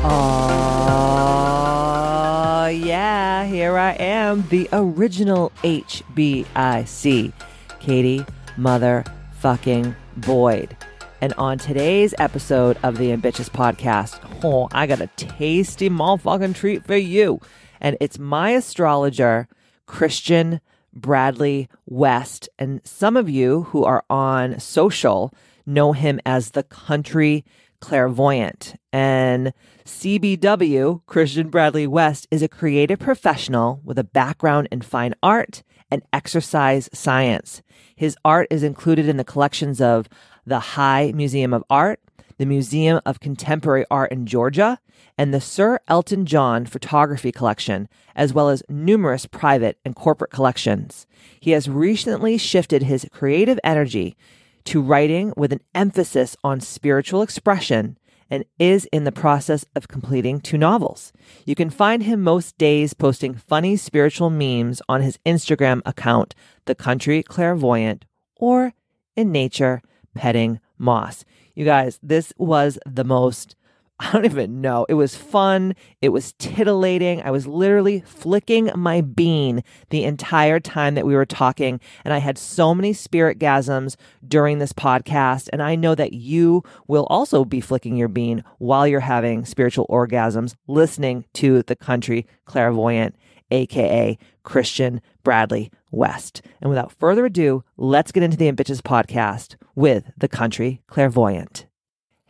Oh, yeah, here I am, the original HBIC, Katie Motherfucking Boyd. And on today's episode of the Ambitious Podcast, oh, I got a tasty motherfucking treat for you. And it's my astrologer, Christian Bradley West. And some of you who are on social know him as the country clairvoyant. And CBW, Christian Bradley West, is a creative professional with a background in fine art and exercise science. His art is included in the collections of the High Museum of Art, the Museum of Contemporary Art in Georgia, and the Sir Elton John Photography Collection, as well as numerous private and corporate collections. He has recently shifted his creative energy to writing with an emphasis on spiritual expression and is in the process of completing two novels. You can find him most days posting funny spiritual memes on his Instagram account, The Country Clairvoyant, or in nature, petting moss. You guys, this was the most I don't even know. It was fun. It was titillating. I was literally flicking my bean the entire time that we were talking. And I had so many spirit gasms during this podcast. And I know that you will also be flicking your bean while you're having spiritual orgasms listening to the country clairvoyant, AKA Christian Bradley West. And without further ado, let's get into the Ambitious podcast with the country clairvoyant.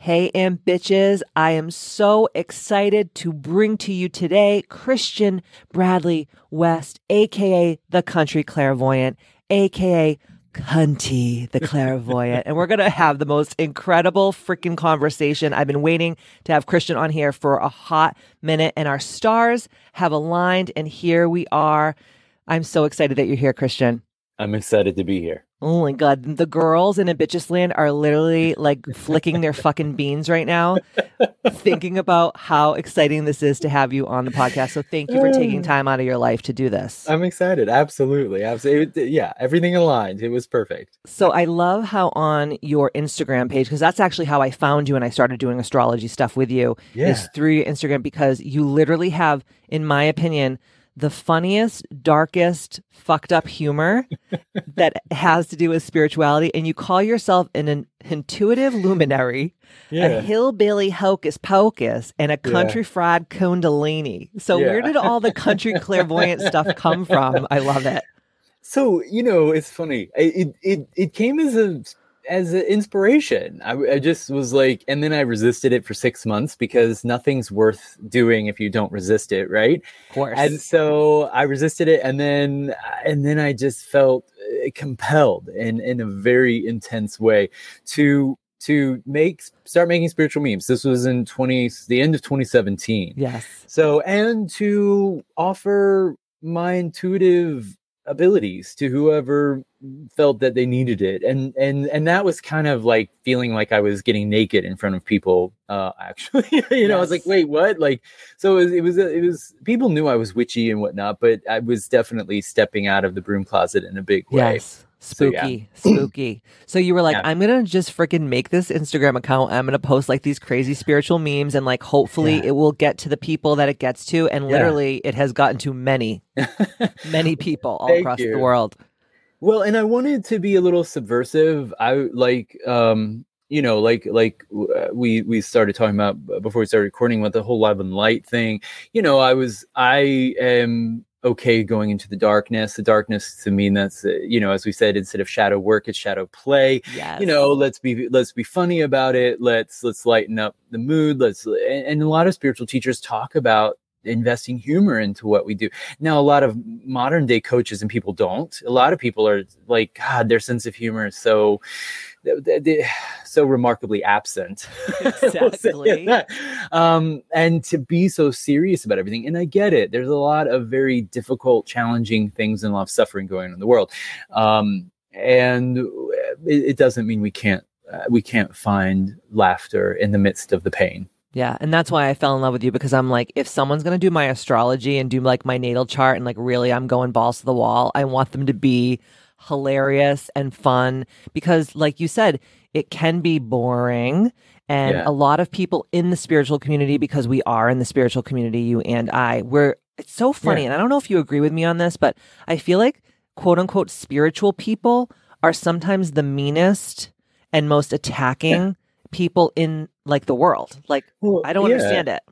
Hey, and bitches, I am so excited to bring to you today Christian Bradley West, aka the country clairvoyant, aka Cunty the clairvoyant. and we're going to have the most incredible freaking conversation. I've been waiting to have Christian on here for a hot minute, and our stars have aligned, and here we are. I'm so excited that you're here, Christian. I'm excited to be here. Oh my god, the girls in Ambitious Land are literally like flicking their fucking beans right now, thinking about how exciting this is to have you on the podcast. So thank you for taking time out of your life to do this. I'm excited. Absolutely. Absolutely. Yeah, everything aligned. It was perfect. So I love how on your Instagram page, because that's actually how I found you and I started doing astrology stuff with you, Yeah. is through your Instagram because you literally have, in my opinion, the funniest, darkest, fucked up humor that has to do with spirituality. And you call yourself an, an intuitive luminary, a hillbilly hocus pocus, and a country fried kundalini. So, where did all the country clairvoyant stuff come from? I love it. So you know, it's funny. It it it came as a as an inspiration. I, I just was like, and then I resisted it for six months because nothing's worth doing if you don't resist it, right? Of course. And so I resisted it, and then and then I just felt uh, compelled in in a very intense way to to make start making spiritual memes. This was in twenty the end of twenty seventeen. yes. So, and to offer my intuitive abilities to whoever felt that they needed it. And and and that was kind of like feeling like i was getting naked in front of people uh actually. You know i was like wait what? Like so it was it was, it was people knew i was witchy and whatnot but i was definitely stepping out of the broom closet in a big way. Yes. So, yeah. Spooky, spooky. So you were like, Yeah. I'm gonna just freaking make this Instagram account. I'm gonna post like these crazy spiritual memes, and like hopefully Yeah. it will get to the people that it gets to. And literally, it has gotten to many, many people all Thank across the world. Well, and I wanted to be a little subversive. I like, um, you know, like like uh, we we started talking about before we started recording about the whole love and light thing. You know, I was I am okay going into the darkness. The darkness to mean that's uh, you know, as we said, instead of shadow work, it's shadow play. Yes. you know let's be let's be funny about it. Let's let's lighten up the mood. Let's and, and a lot of spiritual teachers talk about investing humor into what we do. Now a lot of modern day coaches and people don't. A lot of people are like god their sense of humor is so so remarkably absent. Exactly. um, and to be so serious about everything. And I get it. There's a lot of very difficult, challenging things and a lot of suffering going on in the world. Um, and it, it doesn't mean we can't uh, we can't find laughter in the midst of the pain. Yeah, and that's why I fell in love with you because I'm like, if someone's gonna do my astrology and do like my natal chart and like really I'm going balls to the wall, I want them to be hilarious and fun because, like you said, it can be boring. And Yeah. a lot of people in the spiritual community, because we are in the spiritual community, you and I, we're it's so funny. Yeah. And I don't know if you agree with me on this, but I feel like quote unquote spiritual people are sometimes the meanest and most attacking people in like the world. Like Well, I don't yeah, understand it.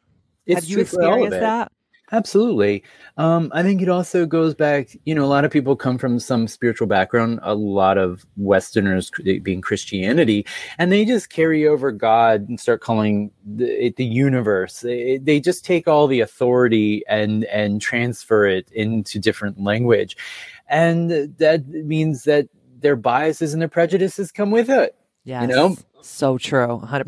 It's Have you true for all of experienced that? Absolutely. Um, I think it also goes back, you know, a lot of people come from some spiritual background, a lot of Westerners being Christianity, and they just carry over God and start calling the, it the universe. They, they just take all the authority and and transfer it into different language. And that means that their biases and their prejudices come with it. Yes. You know? So true. 100%.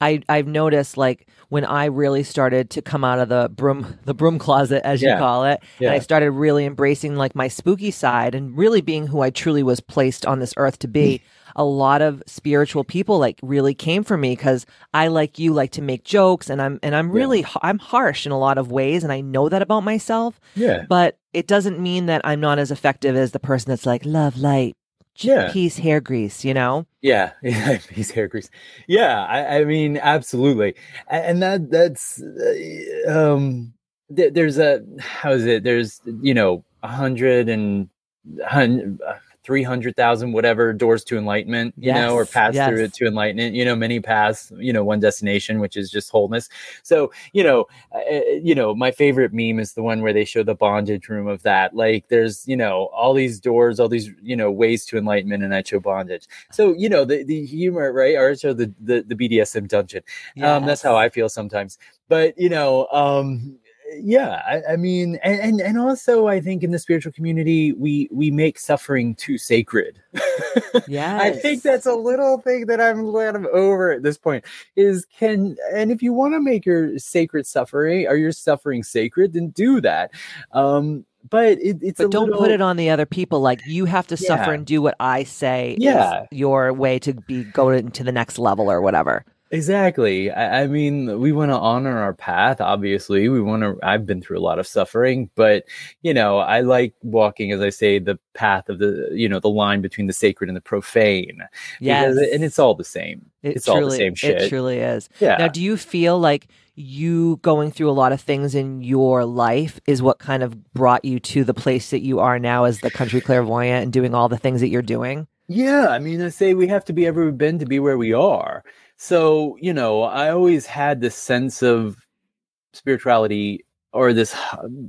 I I've noticed like when I really started to come out of the broom the broom closet as you call it and I started really embracing like my spooky side and really being who I truly was placed on this earth to be mm. a lot of spiritual people like really came for me cuz I like you like to make jokes and I'm and I'm really h- I'm harsh in a lot of ways and I know that about myself Yeah. but it doesn't mean that I'm not as effective as the person that's like love light Yeah. peace hair grease you know Yeah, yeah, hair grease. Yeah, I, I mean, absolutely, and that that's uh, um, th- there's a how is it? There's you know a hundred and hundred uh, hundred thousand whatever doors to enlightenment, you know, or Yes, through it to enlightenment. You know, many paths. You know, one destination, which is just wholeness. So you know, uh, you know, my favorite meme is the one where they show the bondage room of that. Like, there's you know all these doors, all these you know ways to enlightenment, and I show bondage. So you know the the humor, right? Or show the the, the BDSM dungeon. Um, that's how I feel sometimes. But you know, um, yeah, I, I mean, and, and and also I think in the spiritual community we we make suffering too sacred. yeah I think that's a little thing that I'm kind of over at this point. Is can and if you want to make your sacred suffering or your suffering sacred, then do that. Um, but it, it's but don't put it on the other people like you have to suffer and do what i say Yeah. is your way to be go into the next level or whatever Exactly. I, I mean, we want to honor our path. Obviously, we want to. I've been through a lot of suffering, but you know, I like walking, as I say, the path of the, you know, the line between the sacred and the profane. yes Because- and it's all the same. it it's all the same shit. it truly is Yeah. now do you feel like you going through a lot of things in your life is what kind of brought you to the place that you are now as the country clairvoyant and doing all the things that you're doing Yeah, I mean, I say we have to be ever we've been to be where we are. So, you know, I always had this sense of spirituality or this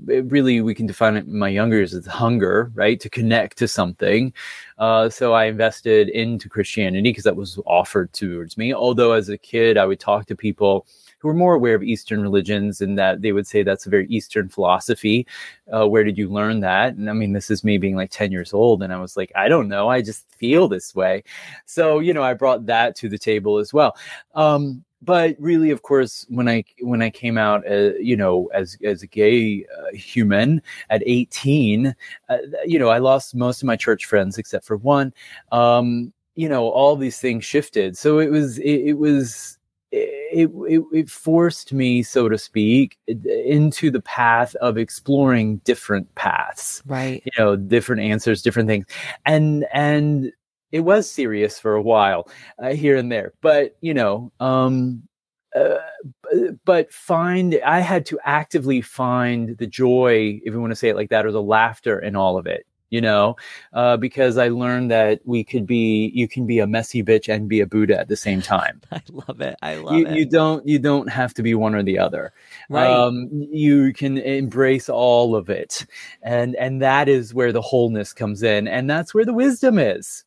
really we can define it in my younger years as hunger, right? To connect to something. Uh, so I invested into Christianity because that was offered towards me. Although as a kid, I would talk to people who were more aware of Eastern religions and that they would say that's a very Eastern philosophy. Uh, where did you learn that? And I mean, this is me being like 10 years old. And I was like, I don't know. I just feel this way. So, you know, I brought that to the table as well. Um, but really, of course, when I when I came out, uh, you know, as as a gay uh, human at 18, uh, you know, I lost most of my church friends except for one. Um, you know, all these things shifted. So it was it, it was it, it it forced me, so to speak, into the path of exploring different paths right. you know different answers different things. And and it was serious for a while uh, here and there. But you know um uh, but find i had to actively find the joy if you want to say it like that or the laughter in all of it you know uh, because i learned that we could be you can be a messy bitch and be a buddha at the same time. I love it. I love you, it. you don't you don't have to be one or the other. Right. Um, you can embrace all of it. And and that is where the wholeness comes in. And that's where the wisdom is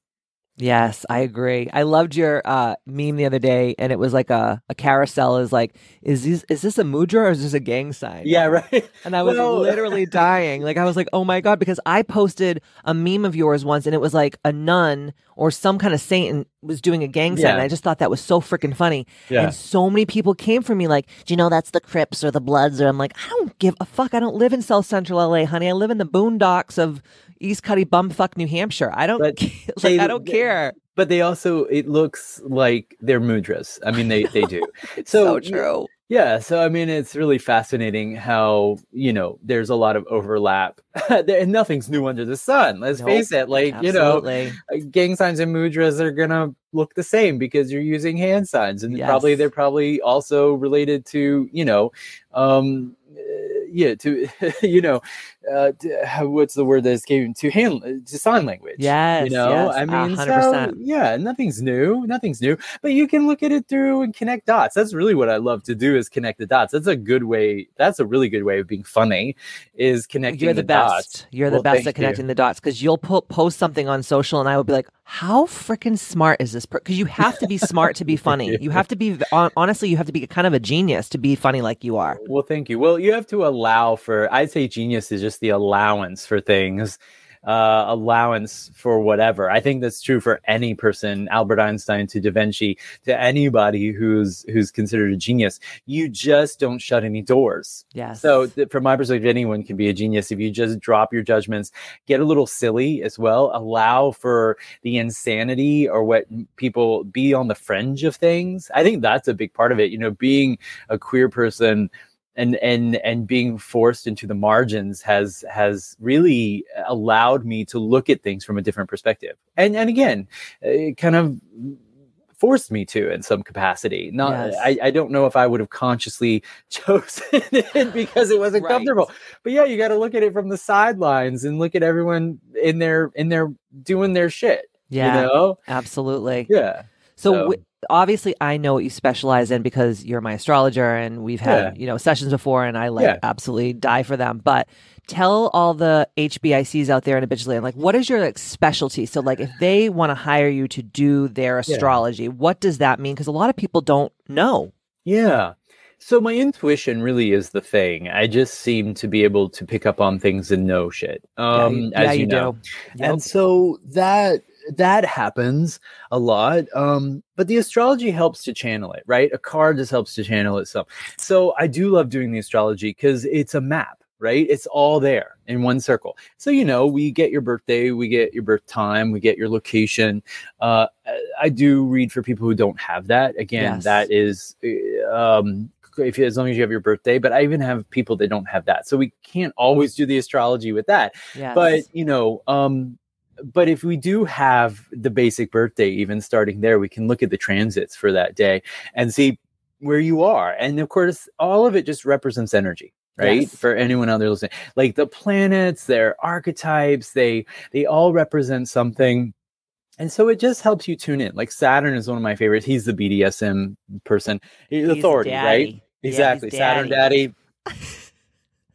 Yes, I agree. I loved your uh, meme the other day, and it was like a, a carousel. Is like, is this is this a mudra or is this a gang sign? yeah right And I was literally dying. Like I was like, oh my god, because I posted a meme of yours once, and it was like a nun or some kind of saint, and was doing a gang sign. Yeah. And I just thought that was so freaking funny. Yeah. And so many people came for me like, do you know that's the Crips or the Bloods? Or I'm like, I don't give a fuck. I don't live in South Central LA, honey. I live in the boondocks of East Cuddy bumfuck New Hampshire. I don't But like they- I don't they- care. but they also it looks like they're mudras. I mean, they they do. So, true. Yeah, so I mean, it's really fascinating how you know there's a lot of overlap, and nothing's new under the sun. Let's Nope. face it. Like you know, uh, gang signs and mudras are gonna look the same because you're using hand signs, and probably they're probably also related to you know, um, uh, yeah, to you know, uh, what's the word that's came to hand to sign language. Yes, you know, yes, I mean, hundred so, yeah, nothing's new, nothing's new, but you can look at it through and connect dots. That's really what I love to do is connect the dots. That's a good way. That's a really good way of being funny, is connecting You're the, best. dots. You're the Well, best at connecting the dots because you'll po- post something on social and I would be like, how freaking smart is this? Because you have to be smart to be funny. You have to be, honestly, you have to be kind of a genius to be funny like you are. Well, thank you. Well, you have to allow for, I'd say genius is just the allowance for things, uh, allowance for whatever. I think that's true for any person, Albert Einstein to Da Vinci, to anybody who's, who's considered a genius. You just don't shut any doors. Yeah. So, th- from my perspective, anyone can be a genius if you just drop your judgments, get a little silly as well, allow for the insanity or what people be on the fringe of things. I think that's a big part of it. You know, being a queer person and and and being forced into the margins has has really allowed me to look at things from a different perspective. And and again, it kind of forced me to in some capacity. Not Yes. I, I don't know if I would have consciously chosen it because it wasn't Right. comfortable. But yeah, you got to look at it from the sidelines and look at everyone in their in their doing their shit. yeah, You know? absolutely. Yeah. So, So- wi- obviously, I know what you specialize in because you're my astrologer, and we've had Yeah. you know sessions before, and I like Yeah. absolutely die for them. But tell all the HBICs out there in Habitually, like, what is your like specialty? So, like, if they want to hire you to do their astrology, what does that mean? Because a lot of people don't know. Yeah. So my intuition really is the thing. I just seem to be able to pick up on things and know shit. Yeah, Um, you, as yeah, you, you know. do. Yep. And so that that happens a lot. Um, but the astrology helps to channel it, right? A card just helps to channel itself. So I do love doing the astrology because it's a map. Right, it's all there in one circle. So you know, we get your birthday, we get your birth time, we get your location. Uh, I do read for people who don't have that. Again, Yes. that is uh, um, if as long as you have your birthday. But I even have people that don't have that, so we can't always do the astrology with that Yes. but you know um but if we do have the basic birthday even starting there we can look at the transits for that day and see where you are. And of course all of it just represents energy right? Yes. for anyone out there listening. Like the planets their archetypes they they all represent something. And so it just helps you tune in. Like saturn is one of my favorites. He's the bdsm person. He's He's authority right? daddy. Yeah, he's exactly. Saturn daddy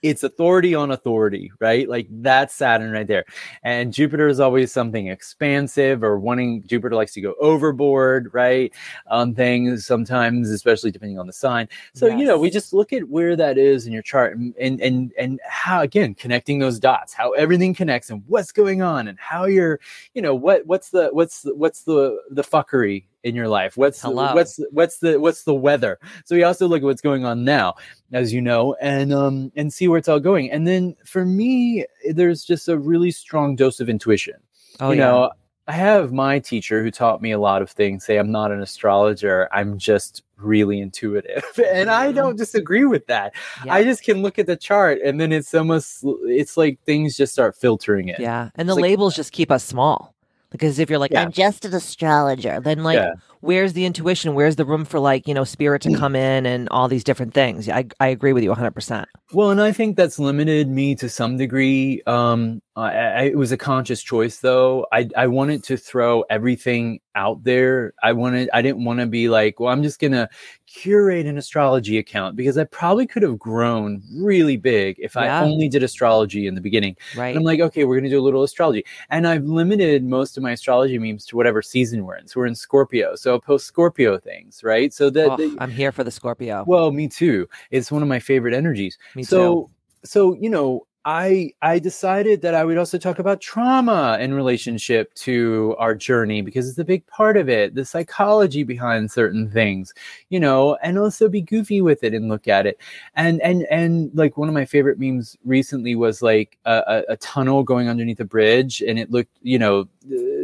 it's authority on authority, right? Like that's Saturn right there. And Jupiter is always something expansive or wanting Jupiter likes to go overboard, right? On things sometimes, especially depending on the sign. So, you know, we just look at where that is in your chart and and and, and how again connecting those dots, how everything connects and what's going on and how you're, you know, what what's the what's the, what's the the fuckery in your life? What's Hello. what's what's the what's the weather? So we also look at what's going on now as you know, and um and see where it's all going. And then for me, there's just a really strong dose of intuition. oh, you yeah. know, I have my teacher who taught me a lot of things. Say I'm not an astrologer. I'm just really intuitive, and I don't disagree with that. Yeah. I just can look at the chart, and then it's almost it's like things just start filtering it. Yeah. And the It's like- labels just keep us small. Because if you're like, Yeah. I'm just an astrologer, then like, Yeah. Where's the intuition? Where's the room for like, you know, spirit to come in and all these different things? I, I agree with you 100%. Well, and I think that's limited me to some degree. Um, I, I, it was a conscious choice, though. I I wanted to throw everything out there. I wanted. I didn't want to be like, well, I'm just gonna curate an astrology account because I probably could have grown really big if Yeah. I only did astrology in the beginning. Right. And I'm like, okay, we're gonna do a little astrology, and I've limited most of my astrology memes to whatever season we're in. So we're in Scorpio, so Post Scorpio things, right? So that, Oh, I'm here for the Scorpio. well, me too. It's one of my favorite energies Me so too. so you know I I decided that I would also talk about trauma in relationship to our journey because it's a big part of it, the psychology behind certain things, you know, and also be goofy with it and look at it. And and and like one of my favorite memes recently was like a, a, a tunnel going underneath a bridge, and it looked, you know,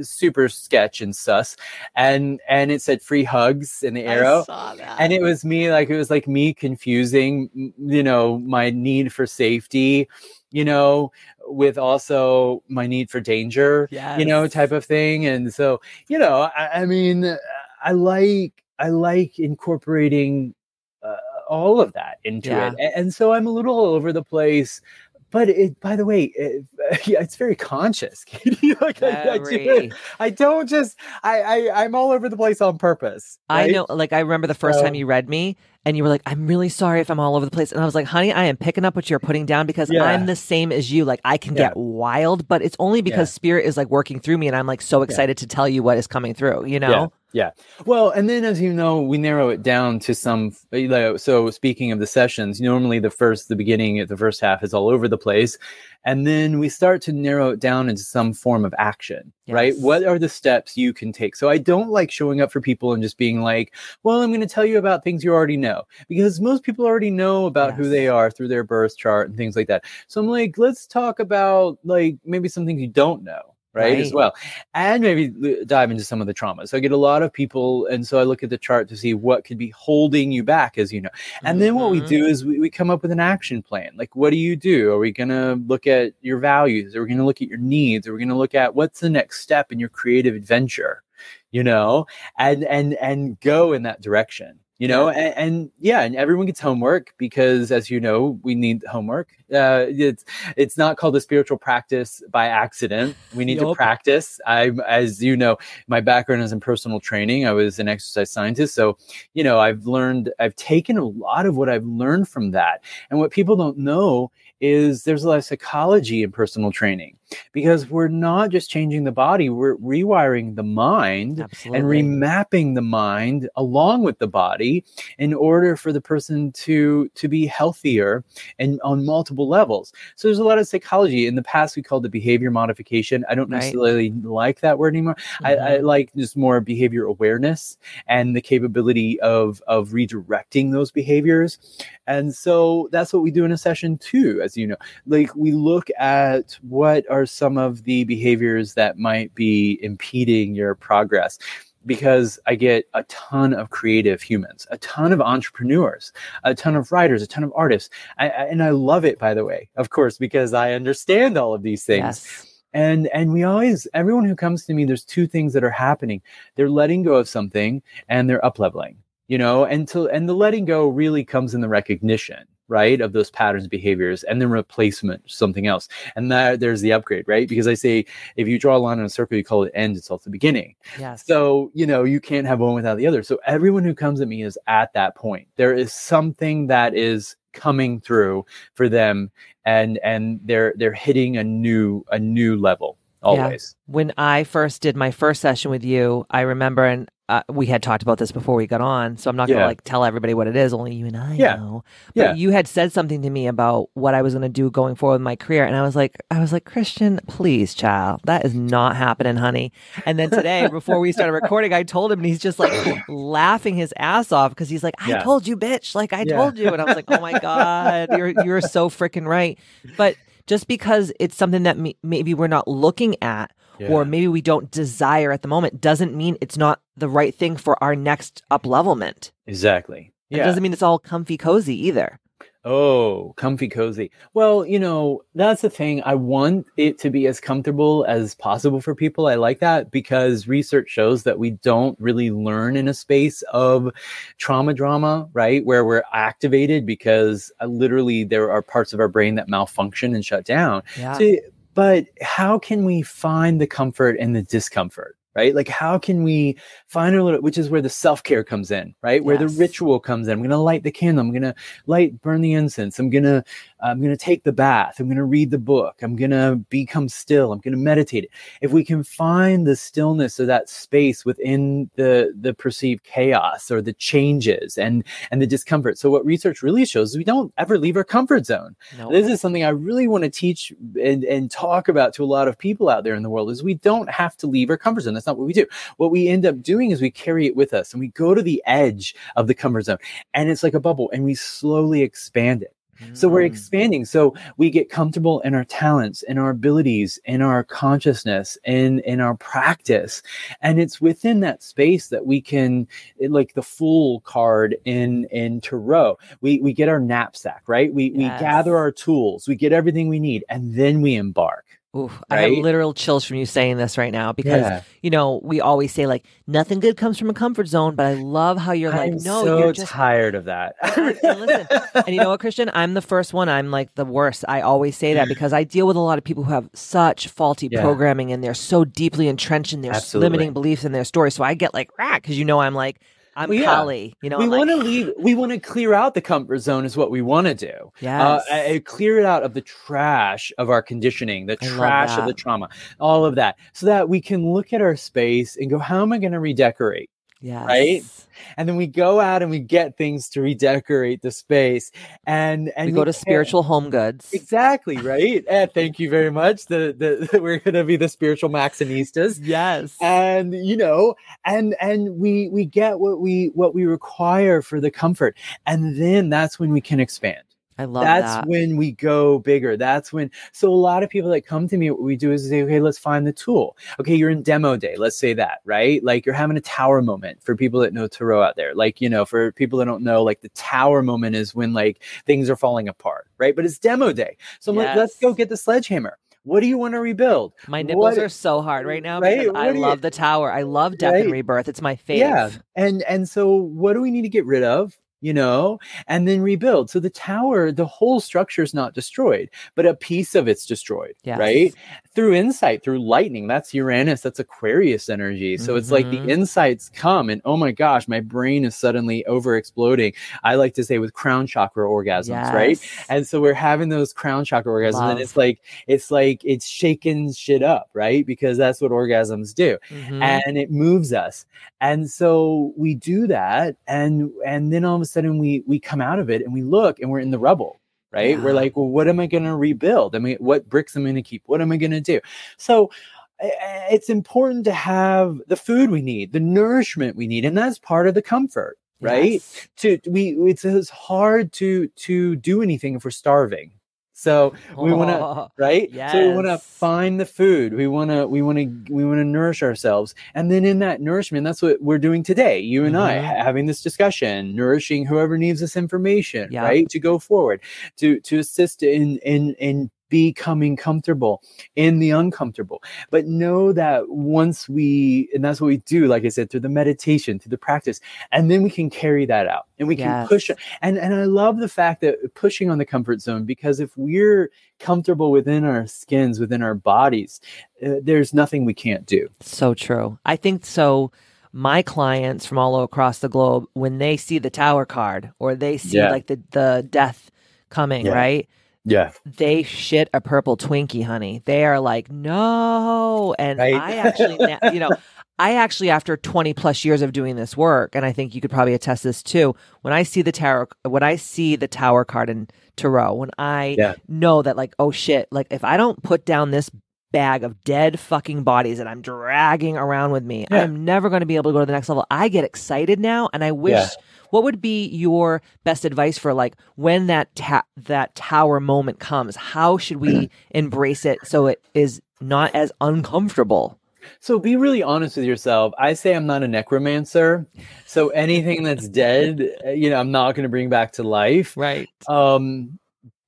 super sketch and sus, and and it said free hugs in the arrow, and it was me like it was like me confusing, you know, my need for safety you know, with also my need for danger, yes. you know, type of thing. And so, you know, I, I mean, I like I like incorporating uh, all of that into yeah. it, and, and so I'm a little all over the place but it by the way it, yeah, it's very conscious katie. Like I, I, do, I, don't just I, I i'm all over the place on purpose right? i know like i remember the first so, time you read me and you were like i'm really sorry if i'm all over the place and i was like honey i am picking up what you're putting down because yeah. i'm the same as you. Like i can yeah. get wild but it's only because spirit is like working through me and i'm like so excited to tell you what is coming through you know yeah. Well, and then as you know, we narrow it down to some. So speaking of the sessions, normally the first, the beginning, the first half is all over the place, and then we start to narrow it down into some form of action. Yes. Right? What are the steps you can take? So I don't like showing up for people and just being like, "Well, I'm going to tell you about things you already know," because most people already know about yes. who they are through their birth chart and things like that. So I'm like, let's talk about like maybe some things you don't know right, right, as well. And maybe dive into some of the trauma. So i get a lot of people and so i look at the chart to see what could be holding you back as you know. And mm-hmm. then what we do mm-hmm. is we, we come up with an action plan. Like what do you do? Are we going to look at your values? Are we going to look at your needs? Are we going to look at what's the next step in your creative adventure you know? And and and go in that direction you know. And, and, yeah and everyone gets homework because as you know we need homework. Uh, it's it's not called a spiritual practice by accident. We need yep. to practice. I as you know my background is in personal training. I was an exercise scientist. So you know i've learned i've taken a lot of what i've learned from that. And what people don't know is there's a lot of psychology in personal training because we're not just changing the body, we're rewiring the mind Absolutely. and remapping the mind along with the body in order for the person to to be healthier and on multiple levels. So there's a lot of psychology. In the past, we called it behavior modification. I don't right. necessarily like that word anymore. Mm-hmm. I, I mm-hmm. like just more behavior awareness and the capability of of redirecting those behaviors. And so that's what we do in a session too, as you know. Like we look at what are some of the behaviors that might be impeding your progress because I get a ton of creative humans, a ton of entrepreneurs, a ton of writers, a ton of artists. I, I, and I love it, by the way, of course, because I understand all of these things. Yes. And and we always everyone who comes to me, there's two things that are happening. They're letting go of something and they're up leveling you know and to and the letting go really comes in the recognition right of those patterns behaviors and then replacement something else. And that there's the upgrade right? Because i say if you draw a line in a circle you call it end it's also beginning. Yes. so you know you can't have one without the other. So everyone who comes at me is at that point. There is something that is coming through for them and and they're they're hitting a new a new level always yeah. when i first did my first session with you i remember and uh, we had talked about this before we got on, so I'm not gonna like tell everybody what it is. Only you and I yeah. know. But yeah. you had said something to me about what I was gonna do going forward with my career, and I was like, I was like, Christian, please, child, that is not happening, honey. And then today, before we started recording, I told him, and he's just like laughing his ass off because he's like, I yeah. told you, bitch, like I told you, and I was like, oh my god, you're you're so freaking right. But just because it's something that maybe we're not looking at yeah. or maybe we don't desire at the moment doesn't mean it's not the right thing for our next up levelment. Exactly. Yeah. It doesn't mean it's all comfy cozy either. Oh, comfy cozy. Well, you know, that's the thing. I want it to be as comfortable as possible for people. I like that because research shows that we don't really learn in a space of trauma drama, right? Where we're activated because uh, literally there are parts of our brain that malfunction and shut down. Yeah. So but how can we find the comfort in the discomfort? Right? Like, how can we find a little, which is where the self care comes in, right? Where the ritual comes in. I'm going to light the candle. I'm going to light, burn the incense. I'm going to, I'm going to take the bath. I'm going to read the book. I'm going to become still. I'm going to meditate. If we can find the stillness of that space within the, the perceived chaos or the changes and, and the discomfort. So what research really shows is we don't ever leave our comfort zone No. this is something I really want to teach and, and talk about to a lot of people out there in the world is we don't have to leave our comfort zone. That's not what we do. What we end up doing is we carry it with us and we go to the edge of the comfort zone and it's like a bubble and we slowly expand it. So we're Mm. expanding. So we get comfortable in our talents, in our abilities, in our consciousness, in in our practice, and it's within that space that we can, it- like the Fool card in in Tarot. We we get our knapsack, right? We we gather our tools, we get everything we need, and then we embark. Oof, I have literal chills from you saying this right now because you know we always say like nothing good comes from a comfort zone, but I love how you're like I'm no, so you're just tired of that. And- listen, and you know what, Christian? I'm the first one. I'm like the worst. I always say that because I deal with a lot of people who have such faulty Yeah. programming and they're so deeply entrenched in their Absolutely. limiting beliefs in their story. So I get like, rah, because you know I'm like, I'm Well, yeah. Kali. You know, we like, want to leave. We want to clear out the comfort zone. Is what we want to do. Uh. I- I clear it out of the trash of our conditioning, the I trash of the trauma, all of that, so that we can look at our space and go, "How am I going to redecorate?" Yes. right? And then we go out and we get things to redecorate the space, and and We go to care- spiritual home goods. Exactly right. And thank you very much. The the we're going to be the spiritual Maxxinistas Yes. and you know and and we we get what we what we require for the comfort and then that's when we can expand I love that's that. when we go bigger that's when so a lot of people that come to me what we do is say okay let's find the tool okay you're in demo day let's say that right like you're having a tower moment for people that know tarot out there like you know for people that don't know like the tower moment is when like things are falling apart right but it's demo day so let, let's go get the sledgehammer what do you want to rebuild My nipples What- are so hard right now Right? I do you- love the tower. I love death and rebirth. It's my fave. Yeah. And and so what do we need to get rid of? You know, and then rebuild. So the tower, the whole structure is not destroyed, but a piece of it's destroyed, Yes. right? Through insight, through lightning. That's Uranus, that's Aquarius energy. So it's like the Mhm. insights come and oh my gosh, my brain is suddenly over exploding. I like to say with crown chakra orgasms, right? And so we're having those crown chakra orgasms, Love. and it's like it's like it's shaking shit up, right? Because that's what orgasms do Mhm. and it moves us and so we do that and and then all of a sudden we we come out of it and we look and we're in the rubble right? We're like well what am i going to rebuild i mean what bricks am i going to keep? What am i going to do? So it's important to have the food we need the nourishment we need and that's part of the comfort right? Yes. to we it's, it's hard to to do anything if we're starving so we want to right so we want to find the food we want to we want to we want to nourish ourselves and then in that nourishment that's what we're doing today you and i Mhm. ha- having this discussion nourishing whoever needs this information Yeah. right to go forward to to assist in in in becoming comfortable in the uncomfortable but know that once we and that's what we do like i said through the meditation through the practice and then we can carry that out and we can Yes. push and and i love the fact that pushing on the comfort zone because if we're comfortable within our skins within our bodies uh, there's nothing we can't do So true. I think so. My clients from all across the globe, when they see the tower card or they see Yeah. like the, the death coming, Yeah. right? Yeah They shit a purple Twinkie, honey. They are like, no. And Right. I actually, you know, I actually, after 20 plus years of doing this work, and I think you could probably attest this too, when I see the tower, when I see the tower card in Tarot, when I Yeah. know that, like, oh shit, like if I don't put down this bag of dead fucking bodies that I'm dragging around with me, Yeah. I'm never going to be able to go to the next level. I get excited now, and I wish. Yeah. What would be your best advice for like when that ta- that tower moment comes? How should we embrace it so it is not as uncomfortable? So be really honest with yourself. I say I'm not a necromancer. So anything that's dead, uh, you know, I'm not going to bring back to life. Right. Um,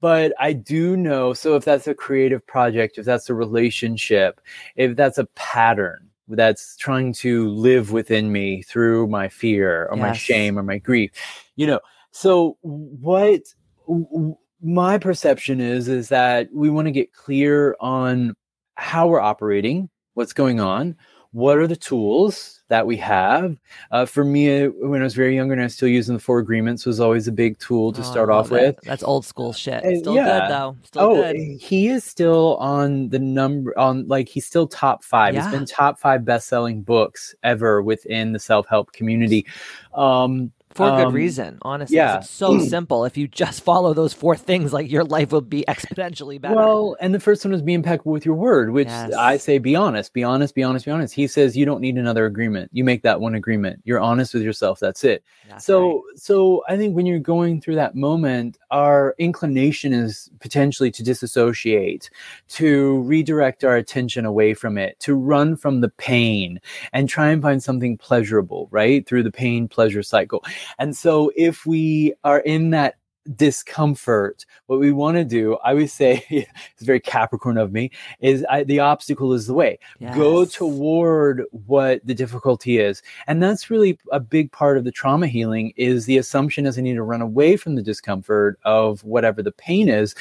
but I do know. So if that's a creative project, if that's a relationship, if that's a pattern that's trying to live within me through my fear or my shame or my grief, you know. So what w- my perception is is that we want to get clear on how we're operating, what's going on, what are the tools that we have? Uh, for me, uh, when I was very younger and I was still using the four agreements, was always a big tool to Oh, start off that. with. That's old school shit. Still yeah. good though. Still oh, good. he is still on the number on like he's still top five. It's Yeah. been top five best selling books ever within the self help community. Um, For good um, reason, honestly yeah. It's so simple. If you just follow those four things, like your life will be exponentially better. Well, and the first one is be impeccable with your word, which Yes. I say be honest, be honest, be honest, be honest. He says you don't need another agreement. You make that one agreement. You're honest with yourself. That's it. That's so right. so I think when you're going through that moment, our inclination is potentially to disassociate, to redirect our attention away from it, to run from the pain and try and find something pleasurable, right? Through the pain pleasure cycle. And so if we are in that discomfort, what we want to do, I would say, it's very Capricorn of me, is I, the obstacle is the way. Go toward what the difficulty is. And that's really a big part of the trauma healing is the assumption is I need to run away from the discomfort of whatever the pain is.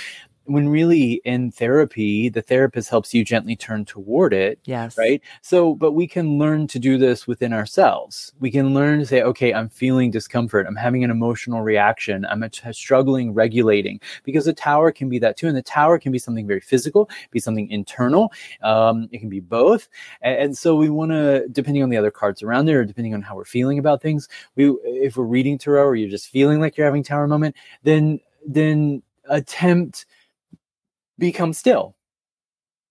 When really in therapy, the therapist helps you gently turn toward it Yes. right? So but we can learn to do this within ourselves. We can learn to say okay i'm feeling discomfort. I'm having an emotional reaction. I'm struggling regulating. Because the tower can be that too and the tower can be something very physical be something internal um, it can be both. And, and so we want to depending on the other cards around there or depending on how we're feeling about things we if we're reading tarot or you're just feeling like you're having a tower moment then then attempt become still.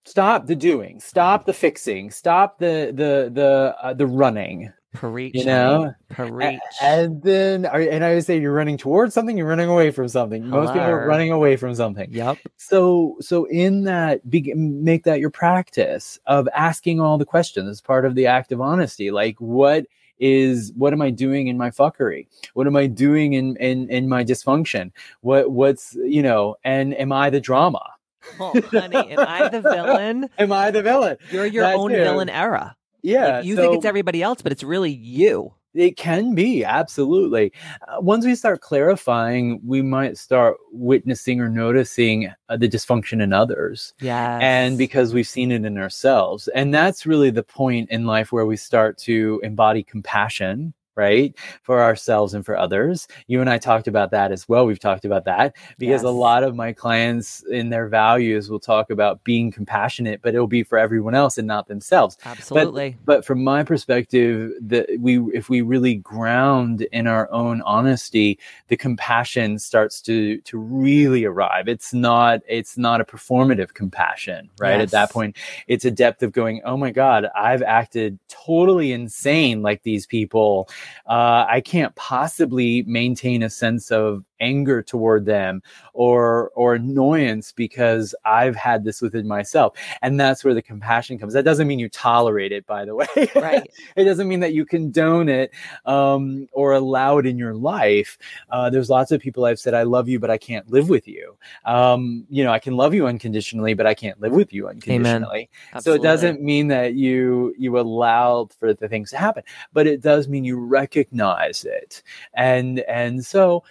Stop the doing. Stop the fixing. Stop the the the uh, the running. Preach. you know. Preach. and then and i would say you're running towards something you're running away from something. Most people are running away from something. Yep. so so in that be, make that your practice of asking all the questions as part of the act of honesty. Like what is what am i doing in my fuckery? What am i doing in in in my dysfunction? What what's you know and am i the drama Oh, honey, am I the villain? am i the villain You're your That own too. villain era. yeah Like, you think it's everybody else, but it's really you. It can be, absolutely. Uh, once we start clarifying, we might start witnessing or noticing uh, the dysfunction in others. Yeah. And because we've seen it in ourselves. And that's really the point in life where we start to embody compassion. Right for ourselves and for others. You and I talked about that as well. We've talked about that because a lot of my clients in their values will talk about being compassionate, but it'll be for everyone else and not themselves Absolutely. but from my perspective that we if we really ground in our own honesty the compassion starts to to really arrive it's not it's not a performative compassion right at that point it's a depth of going oh my god i've acted totally insane like these people uh, i can't possibly maintain a sense of anger toward them or or annoyance because i've had this within myself. And that's where the compassion comes. That doesn't mean you tolerate it by the way. Right. it doesn't mean that you condone it um, or allow it in your life. Uh, there's lots of people i've said i love you but i can't live with you. Um, you know i can love you unconditionally but i can't live with you unconditionally. So it doesn't mean that you you allow for the things to happen but it does mean you recognize it. And and so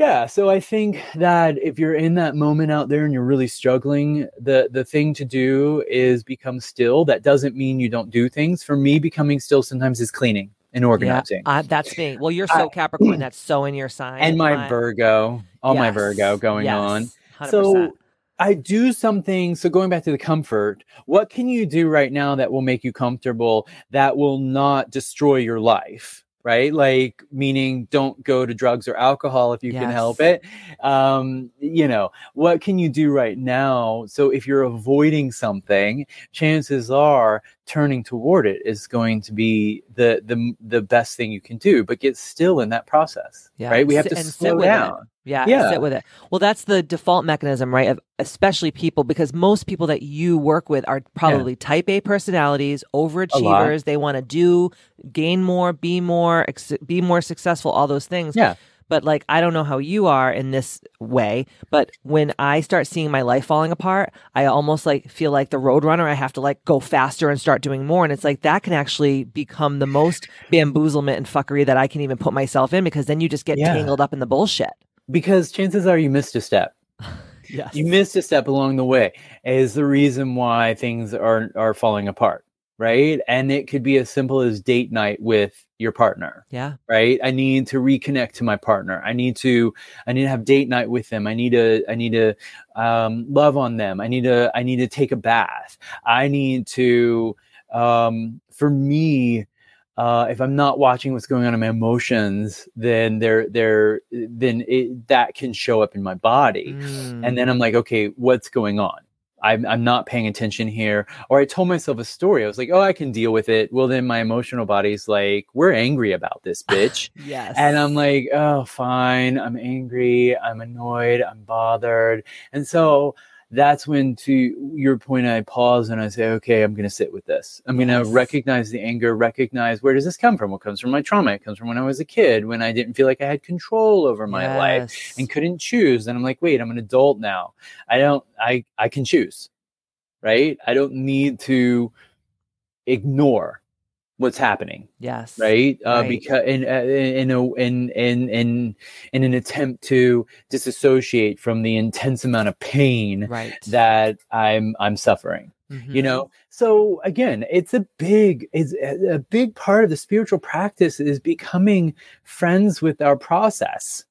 yeah, so I think that if you're in that moment out there and you're really struggling, the the thing to do is become still. That doesn't mean you don't do things. For me, becoming still sometimes is cleaning and organizing. Yeah, uh, that's me. Well, you're so Capricorn. That's so in your sign. and my Virgo, all my Yes, Virgo going yes, on. 100%. So I do something. So going back to the comfort, what can you do right now that will make you comfortable that will not destroy your life? Right? Like, meaning don't go to drugs or alcohol if you can help it. Um, you know, what can you do right now? So if you're avoiding something, chances are turning toward it is going to be the the the best thing you can do. But get still in that process. Yeah, Right? We have to and slow down. Yeah, Yeah. sit with it. Well, that's the default mechanism, right? Of especially people because most people that you work with are probably type A personalities, overachievers. They want to do, gain more, be more, ex- be more successful, all those things. Yeah. But like, I don't know how you are in this way, but when I start seeing my life falling apart, I almost like feel like the roadrunner. I have to like go faster and start doing more. And it's like that can actually become the most bamboozlement and fuckery that I can even put myself in because then you just get Yeah. tangled up in the bullshit. Because chances are you missed a step. Yes. You missed a step along the way is the reason why things are are falling apart, right? And it could be as simple as date night with your partner. Yeah. Right? I need to reconnect to my partner. I need to I need to have date night with them. I need to I need to um, love on them. I need to I need to take a bath. I need to um, for me uh, if I'm not watching what's going on in my emotions, then they're they're then it, that can show up in my body, Mm. and then I'm like, okay, what's going on? I'm I'm not paying attention here, or I told myself a story. I was like, oh, I can deal with it. Well, then my emotional body's like, we're angry about this bitch. yes. And I'm like, oh, fine. I'm angry. I'm annoyed. I'm bothered. And so that's when, to your point, I pause and I say, okay, I'm going to sit with this. I'm going to Yes. recognize the anger, recognize where does this come from? What comes from my trauma? It comes from when I was a kid, when I didn't feel like I had control over my life and couldn't choose. And I'm like, wait, I'm an adult now. I don't, I, I can choose, right? I don't need to ignore what's happening Yes. right? Uh, Right. Because in uh, in a in in in in an attempt to disassociate from the intense amount of pain Right. that I'm I'm suffering, you Mhm. know. So again, it's a big it's a a big part of the spiritual practice is becoming friends with our process.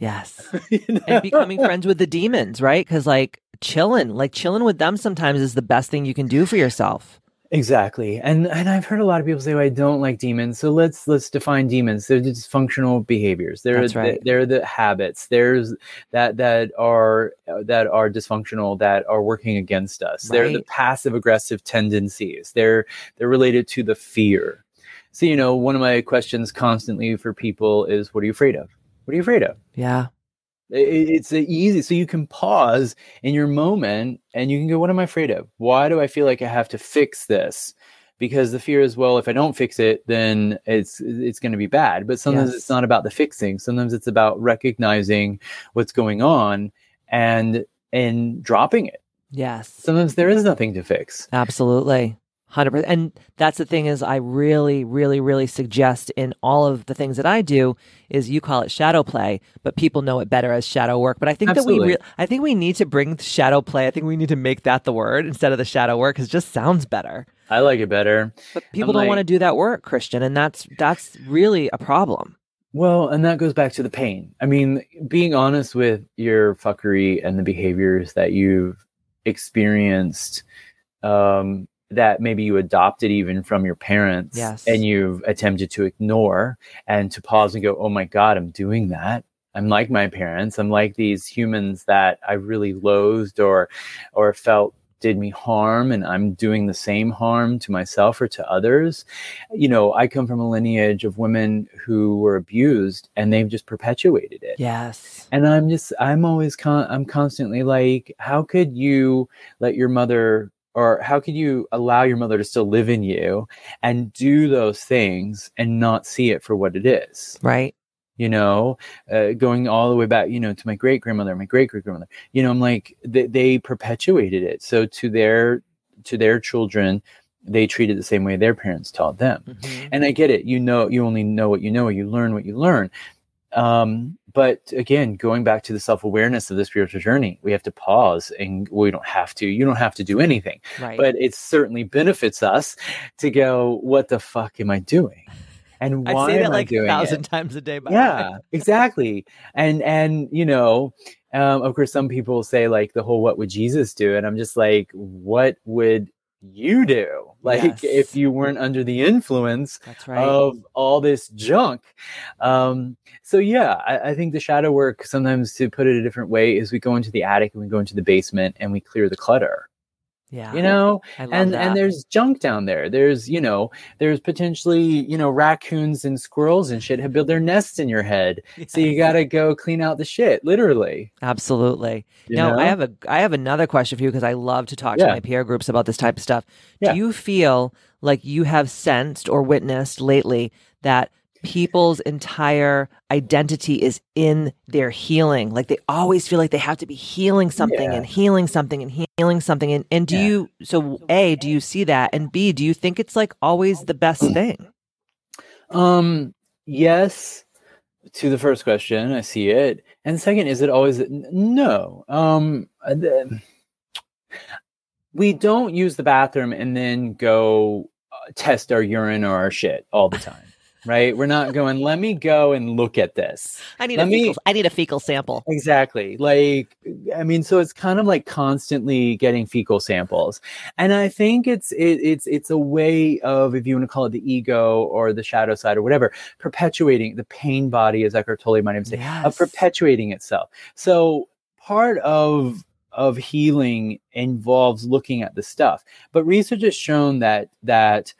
Yes. you know? and becoming friends with the demons, right? Because like chilling, like chilling with them sometimes is the best thing you can do for yourself. Exactly. And and I've heard a lot of people say well, I don't like demons. So let's let's define demons. They're dysfunctional behaviors. They're That's right. the, they're the habits. There's that that are uh, that are dysfunctional that are working against us. They're the passive aggressive tendencies. They're they're related to the fear. So you know, one of my questions constantly for people is what are you afraid of? What are you afraid of? Yeah. It's easy so you can pause in your moment and you can go what am i afraid of why do i feel like i have to fix this because the fear is well if i don't fix it then it's it's going to be bad but sometimes Yes. it's not about the fixing sometimes it's about recognizing what's going on and and dropping it Yes. sometimes there is nothing to fix Absolutely. 100%. And that's the thing is I really really really suggest in all of the things that I do is you call it shadow play, but people know it better as shadow work. But I think that we re- I think we need to bring shadow play. I think we need to make that the word instead of the shadow work cuz it just sounds better. i like it better But people I'm don't want to do that work, Christian, and that's that's really a problem. Well, and that goes back to the pain. I mean, being honest with your fuckery and the behaviors that you've experienced, um, that maybe you adopted even from your parents, Yes. and you've attempted to ignore and to pause and go, "Oh my God, I'm doing that." I'm like my parents. I'm like these humans that I really loathed or, or felt did me harm, and I'm doing the same harm to myself or to others you know, I come from a lineage of women who were abused and they've just perpetuated it. Yes. And I'm just, I'm always, con- I'm constantly like, how could you let your mother, or how could you allow your mother to still live in you and do those things and not see it for what it is? Right? You know, uh, going all the way back, you know, to my great grandmother, my great great grandmother. You know, I'm like, they, they perpetuated it. So to their, to their children, they treated the same way their parents taught them Mhm. and I get it. You know, you only know what you know, you learn what you learn. Um, but again, going back to the self awareness of the spiritual journey, we have to pause and we don't have to, you don't have to do anything, Right. but it certainly benefits us to go, what the fuck am I doing? And I why say that am like I doing a thousand it? times a day. By. Yeah, exactly. And, and, you know, um, of course, some people say like the whole, what would Jesus do? And I'm just like, what would you do? Like Yes. if you weren't under the influence right. of all this junk. Um, so yeah, I, I think the shadow work sometimes to put it a different way is we go into the attic and we go into the basement and we clear the clutter. Yeah. You know, and that. and there's junk down there. There's you know there's potentially you know raccoons and squirrels and shit have built their nests in your head. So you got to go clean out the shit, literally. Absolutely. you now know? I have a I have another question for you because I love to talk to my peer groups about this type of stuff. Yeah. Do you feel like you have sensed or witnessed lately that people's entire identity is in their healing? Like they always feel like they have to be healing something Yeah. and healing something and healing something. And and do Yeah. you so A, do you see that? And B, do you think it's like always the best thing? Um, yes, to the first question, I see it. And second, is it always no? Um, uh, the- we don't use the bathroom and then go uh, test our urine or our shit all the time right? We're not going, let me go and look at this. I need Let a me- fecal, I need a fecal sample. Exactly. Like, I mean, so it's kind of like constantly getting fecal samples. And I think it's, it, it's, it's a way of, if you want to call it the ego or the shadow side or whatever, perpetuating the pain body, as Eckhart Tolle might even say, of perpetuating itself. So part of, of healing involves looking at the stuff, but research has shown that, that,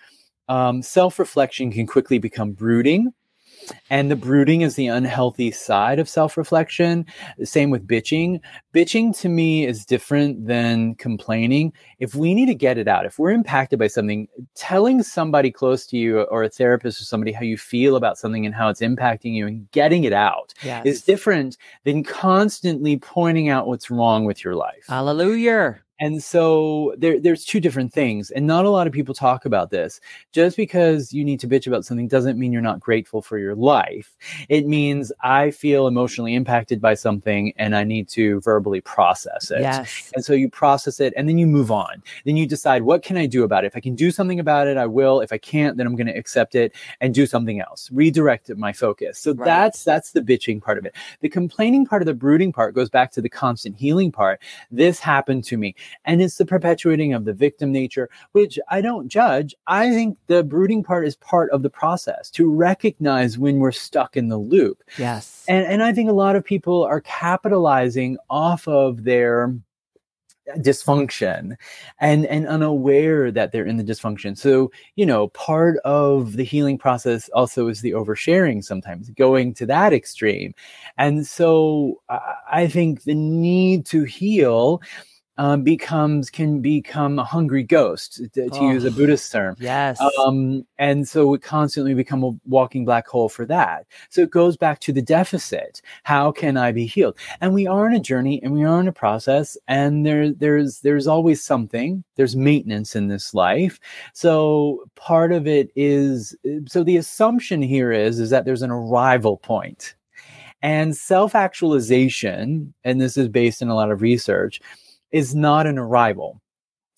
um, self-reflection can quickly become brooding and the brooding is the unhealthy side of self-reflection same with bitching bitching to me is different than complaining if we need to get it out if we're impacted by something telling somebody close to you or a therapist or somebody how you feel about something and how it's impacting you and getting it out Yes. is different than constantly pointing out what's wrong with your life Hallelujah. And so there, there's two different things, and not a lot of people talk about this. Just because you need to bitch about something doesn't mean you're not grateful for your life. It means I feel emotionally impacted by something, and I need to verbally process it. Yes. And so you process it, and then you move on. Then you decide what can I do about it. If I can do something about it, I will. If I can't, then I'm going to accept it and do something else. Redirect my focus. So Right. that's that's the bitching part of it. The complaining part of the brooding part goes back to the constant healing part. This happened to me and it's the perpetuating of the victim nature which i don't judge. I think the brooding part is part of the process to recognize when we're stuck in the loop. Yes. and, and i think a lot of people are capitalizing off of their dysfunction and and unaware that they're in the dysfunction. So you know part of the healing process also is the oversharing sometimes going to that extreme. And so i, I think the need to heal um, becomes can become a hungry ghost to, to use a Oh. buddhist term yes. um, and so we constantly become a walking black hole for that. So it goes back to the deficit. How can I be healed? And we are in a journey and we are in a process and there, there's, there's always something, there's maintenance in this life. So part of it is, so the assumption here is, is that there's an arrival point and self-actualization, and this is based in a lot of research, is not an arrival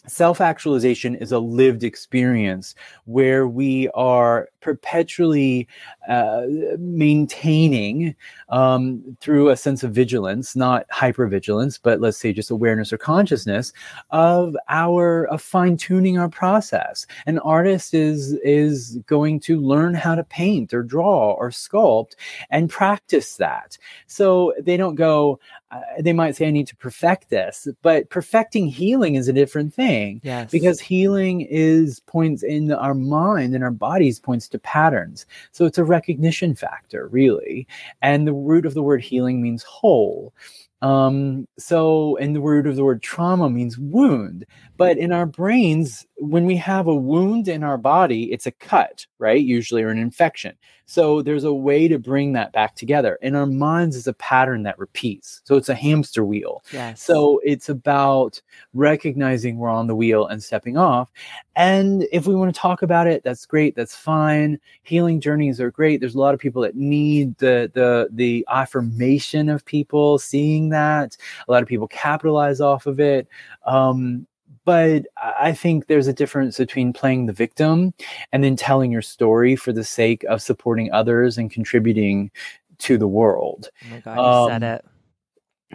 self actualization is a lived experience where we are perpetually uh, maintaining um, through a sense of vigilance, not hypervigilance, but let's say just awareness or consciousness of our of fine tuning our process. An artist is is going to learn how to paint or draw or sculpt and practice that. So they don't go. Uh, they might say, "I need to perfect this," but perfecting healing is a different thing yes. because healing is points in our mind and our bodies points to patterns. So it's a recognition factor really. And the root of the word healing means whole. Um so and the root of the word trauma means wound but in our brains when we have a wound in our body it's a cut right usually or an infection so there's a way to bring that back together in our minds is a pattern that repeats so it's a hamster wheel yes. so it's about recognizing we're on the wheel and stepping off. And if we want to talk about it, that's great. That's fine. Healing journeys are great. There's a lot of people that need the the the affirmation of people seeing that. A lot of people capitalize off of it. Um, but I think there's a difference between playing the victim and then telling your story for the sake of supporting others and contributing to the world. oh my God, you said um, it.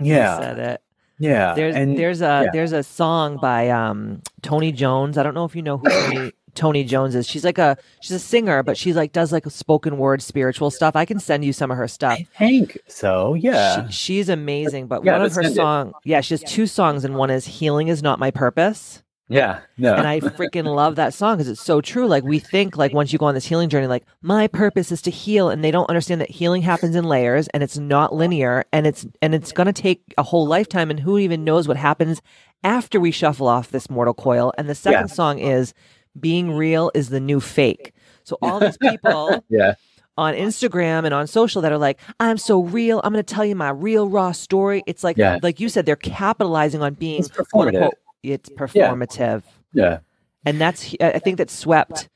You Yeah. said it. Yeah. There's and there's a yeah. there's a song by um Toni Jones. I don't know if you know who Toni Toni Jones is. She's like a she's a singer, but she's like does like spoken word spiritual stuff. I can send you some of her stuff. I think so. Yeah. She, she's amazing, but Yeah, one of her send it. song, yeah, she has two songs, and one is "Healing Is Not My Purpose," Yeah, no. and I freaking love that song because it's so true. Like we think, like once you go on this healing journey, like my purpose is to heal, and they don't understand that healing happens in layers, and it's not linear, and it's and it's gonna take a whole lifetime, and who even knows what happens after we shuffle off this mortal coil. And the second Yeah. song is "Being Real is the New Fake." So all these people yeah, on Instagram and on social that are like, I'm so real. I'm going to tell you my real raw story. It's like, Yeah. like you said, they're capitalizing on being It's quote performative. unquote, it's performative. yeah, And that's, I think that swept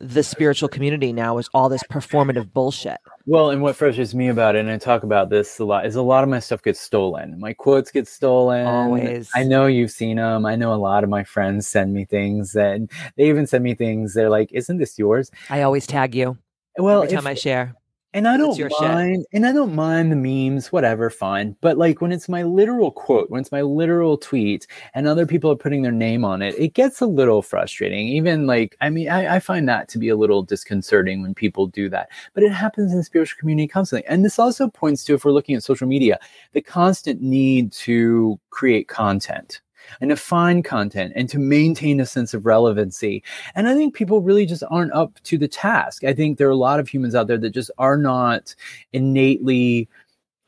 the spiritual community now is all this performative bullshit. Well, and what frustrates me about it, and I talk about this a lot, is a lot of my stuff gets stolen. My quotes get stolen. Always. I know you've seen them. I know a lot of my friends send me things, and they even send me things. They're like, "Isn't this yours?" I always tag you. Well, every time if- I share. And I don't your shit. mind, and I don't mind the memes, whatever, fine. But like when it's my literal quote, when it's my literal tweet, and other people are putting their name on it, it gets a little frustrating. Even like, I mean, I, I find that to be a little disconcerting when people do that. But it happens in the spiritual community constantly, and this also points to, if we're looking at social media, the constant need to create content and to find content and to maintain a sense of relevancy. And I think people really just aren't up to the task. I think there are a lot of humans out there that just are not innately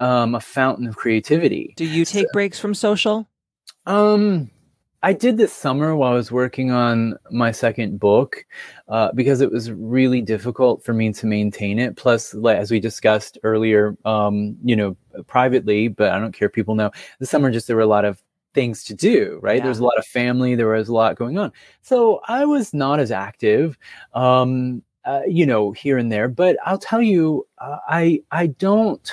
um, a fountain of creativity. Do you take breaks from social? Um, I did this summer while I was working on my second book uh, because it was really difficult for me to maintain it. Plus, like, as we discussed earlier, um, you know, privately, but I don't care if people know, the summer just there were a lot of things to do, right? Yeah. There was a lot of family, there was a lot going on. So I was not as active. Um, uh, you know, here and there, but I'll tell you, uh, I I don't.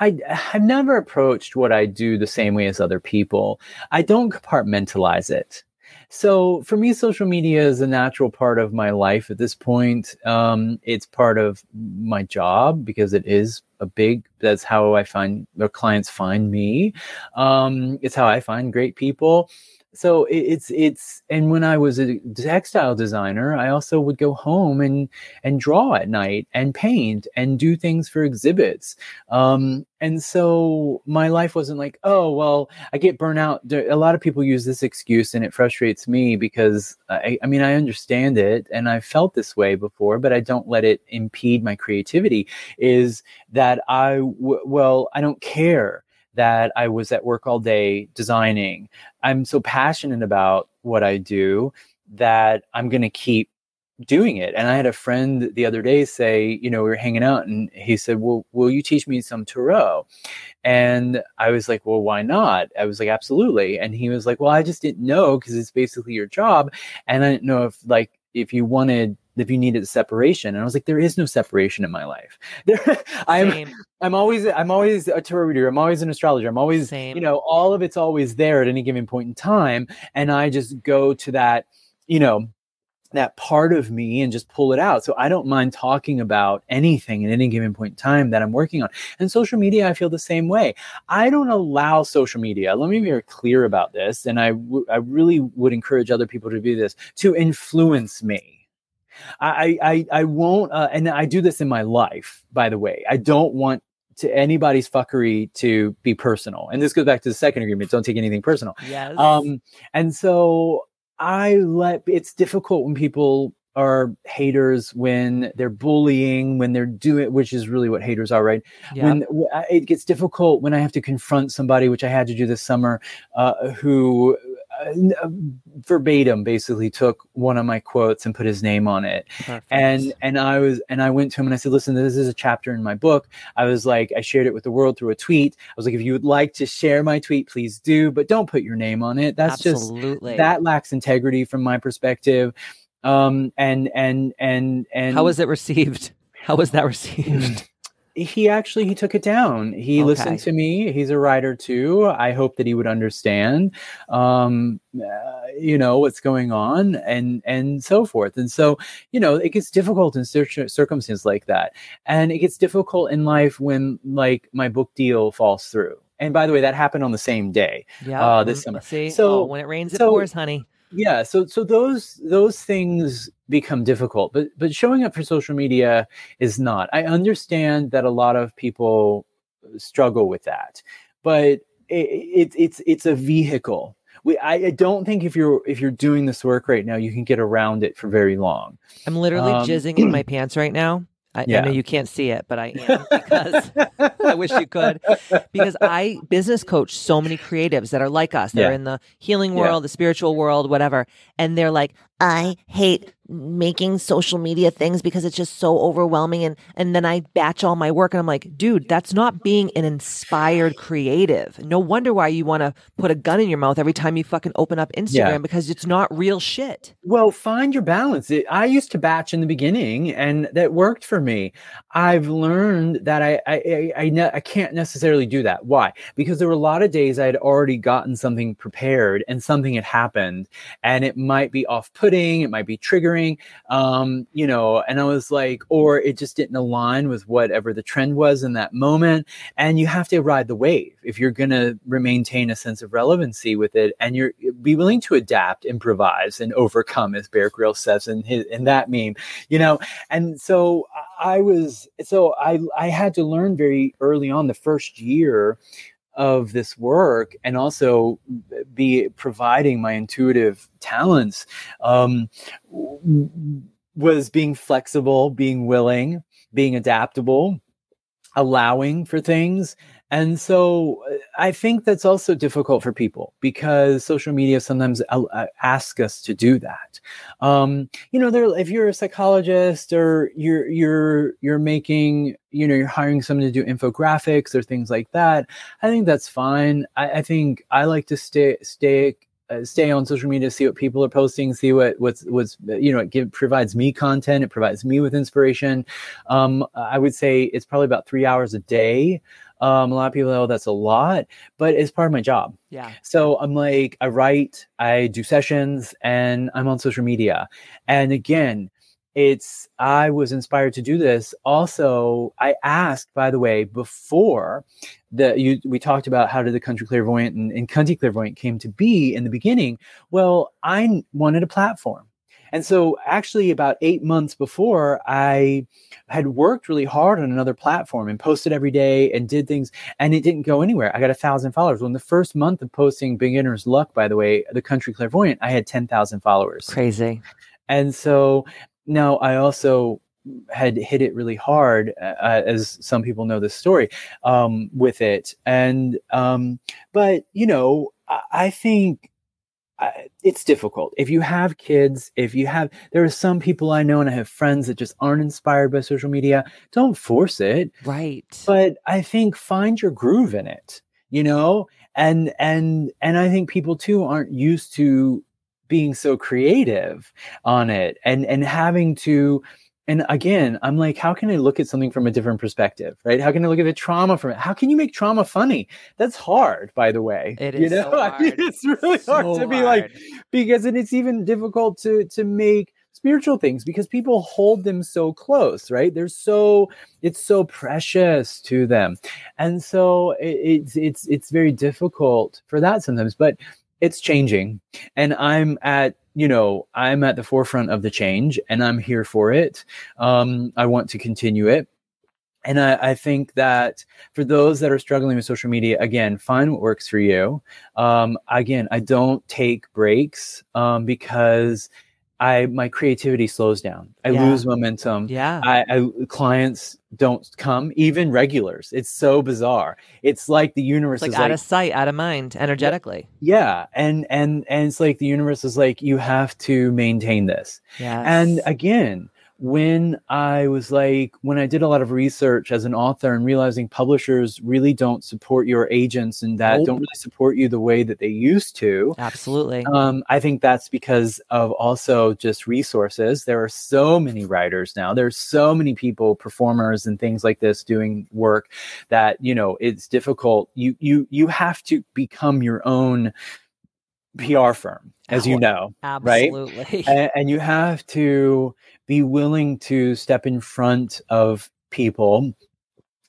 I I've never approached what I do the same way as other people. I don't compartmentalize it. So for me, social media is a natural part of my life at this point. Um, it's part of my job because it is a big. That's how I find the clients find me. Um, it's how I find great people. So it's it's and when I was a textile designer, I also would go home and and draw at night and paint and do things for exhibits. Um, and so my life wasn't like, oh, well, I get burnt out. A lot of people use this excuse and it frustrates me because I, I mean, I understand it and I've felt this way before, but I don't let it impede my creativity. Is that I, w- well, I don't care that I was at work all day designing. I'm so passionate about what I do that I'm going to keep doing it. And I had a friend the other day say, you know, we were hanging out and he said, well, will you teach me some Tarot? And I was like, well, why not? I was like, absolutely. And he was like, well, I just didn't know because it's basically your job. And I didn't know if like, if you wanted, if you needed separation. And I was like, there is no separation in my life. I'm. I'm always I'm always a tarot reader. I'm always an astrologer. I'm always Same. you know all of it's always there at any given point in time, and I just go to that you know that part of me and just pull it out. So I don't mind talking about anything at any given point in time that I'm working on. And social media, I feel the same way. I don't allow social media. Let me be very clear about this, and I w- I really would encourage other people to do this to influence me. I I I won't, uh, and I do this in my life. By the way, I don't want to anybody's fuckery to be personal. And this goes back to the second agreement: don't take anything personal. Yes. Um, and so I let it's difficult when people are haters when they're bullying when they're doing which is really what haters are right yeah. when it gets difficult when i have to confront somebody which i had to do this summer uh, who uh, verbatim basically took one of my quotes and put his name on it Perfect. and and i was and i went to him and i said listen this is a chapter in my book i was like i shared it with the world through a tweet i was like if you would like to share my tweet please do but don't put your name on it that's just that lacks integrity from my perspective um and and and and How was it received? How was that received? he actually he took it down. He listened to me. He's a writer too. I hope that he would understand um uh, you know what's going on and and so forth. And so you know it gets difficult in cir- circumstances like that. And it gets difficult in life when like my book deal falls through. And by the way that happened on the same day yeah. uh, this mm, summer. See, So- oh, when it rains, it so- pours, honey. yeah. So so those those things become difficult but but showing up for social media is not i understand that a lot of people struggle with that but it, it it's it's a vehicle we I, I don't think if you're if you're doing this work right now you can get around it for very long I'm literally Um, jizzing in my pants right now. I, I Yeah. know you can't see it, but I am because I wish you could. Because I business coach so many creatives that are like us. They're Yeah. in the healing Yeah. world, the spiritual world, whatever. And they're like, I hate making social media things because it's just so overwhelming and and then I batch all my work and I'm like, dude, that's not being an inspired creative. No wonder why you want to put a gun in your mouth every time you fucking open up Instagram yeah. because it's not real shit. Well, find your balance. It, I used to batch in the beginning and that worked for me. I've learned that I I I, I, ne- I can't necessarily do that. Why? Because there were a lot of days I had already gotten something prepared and something had happened and it might be off-putting, it might be triggering um, you know, and I was like, or it just didn't align with whatever the trend was in that moment. And you have to ride the wave if you're going to maintain a sense of relevancy with it, and you're be willing to adapt, improvise, and overcome, as Bear Grylls says in his in that meme, you know. And so I was, so I I had to learn very early on the first year of this work and also be providing my intuitive talents um, was being flexible, being willing, being adaptable, allowing for things and so uh, I think that's also difficult for people because social media sometimes uh, uh, ask us to do that. Um, you know, if you're a psychologist or you're you're you're making, you know, you're hiring someone to do infographics or things like that, I think that's fine. I, I think I like to stay stay uh, stay on social media, see what people are posting, see what what's what's you know it give, provides me content, it provides me with inspiration. Um, I would say it's probably about three hours a day um, a lot of people know that's a lot, but it's part of my job. Yeah. So I'm like, I write, I do sessions, and I'm on social media. And again, it's I was inspired to do this. Also, I asked, by the way, before that you we talked about how did the country clairvoyant and, and Cunty clairvoyant came to be in the beginning. Well, I wanted a platform. And so, actually, about eight months before, I had worked really hard on another platform and posted every day and did things, and it didn't go anywhere. I got a thousand followers. Well, in the first month of posting Beginner's Luck, by the way, the Country Clairvoyant, I had 10,000 followers. Crazy. And so now I also had hit it really hard, uh, uh as some people know this story, um, with it. And, um, but, you know, I, I think it's difficult. If you have kids, if you have, there are some people I know and I have friends that just aren't inspired by social media. Don't force it. Right. But I think find your groove in it, you know? And, and, and I think people too aren't used to being so creative on it and, and having to, and again, I'm like, how can I look at something from a different perspective, right? How can I look at the trauma from it? How can you make trauma funny? That's hard, by the way. It is. You know, so I mean, it's really so hard to be like, because and it's even difficult to to make spiritual things because people hold them so close, right? They're so it's so precious to them, and so it, it's it's it's very difficult for that sometimes. But it's changing, and I'm at you know, I'm at the forefront of the change and I'm here for it. Um, I want to continue it. And I, I, think that for those that are struggling with social media, again, find what works for you. Um, again, I don't take breaks um, because I my creativity slows down. I yeah. lose momentum. Yeah. I, I, clients don't come, even regulars. It's so bizarre. It's like the universe like is out like, of sight, out of mind, energetically. Yeah. And and and it's like the universe is like, you have to maintain this. Yeah. And again, when I was like, when I did a lot of research as an author and realizing publishers really don't support your agents and that nope. don't really support you the way that they used to. Absolutely. Um, I think that's because of also just resources. There are so many writers now. There's so many people, performers and things like this doing work that, you know, it's difficult. You, you, you have to become your own PR firm, as you know, Absolutely. right? And, and you have to be willing to step in front of people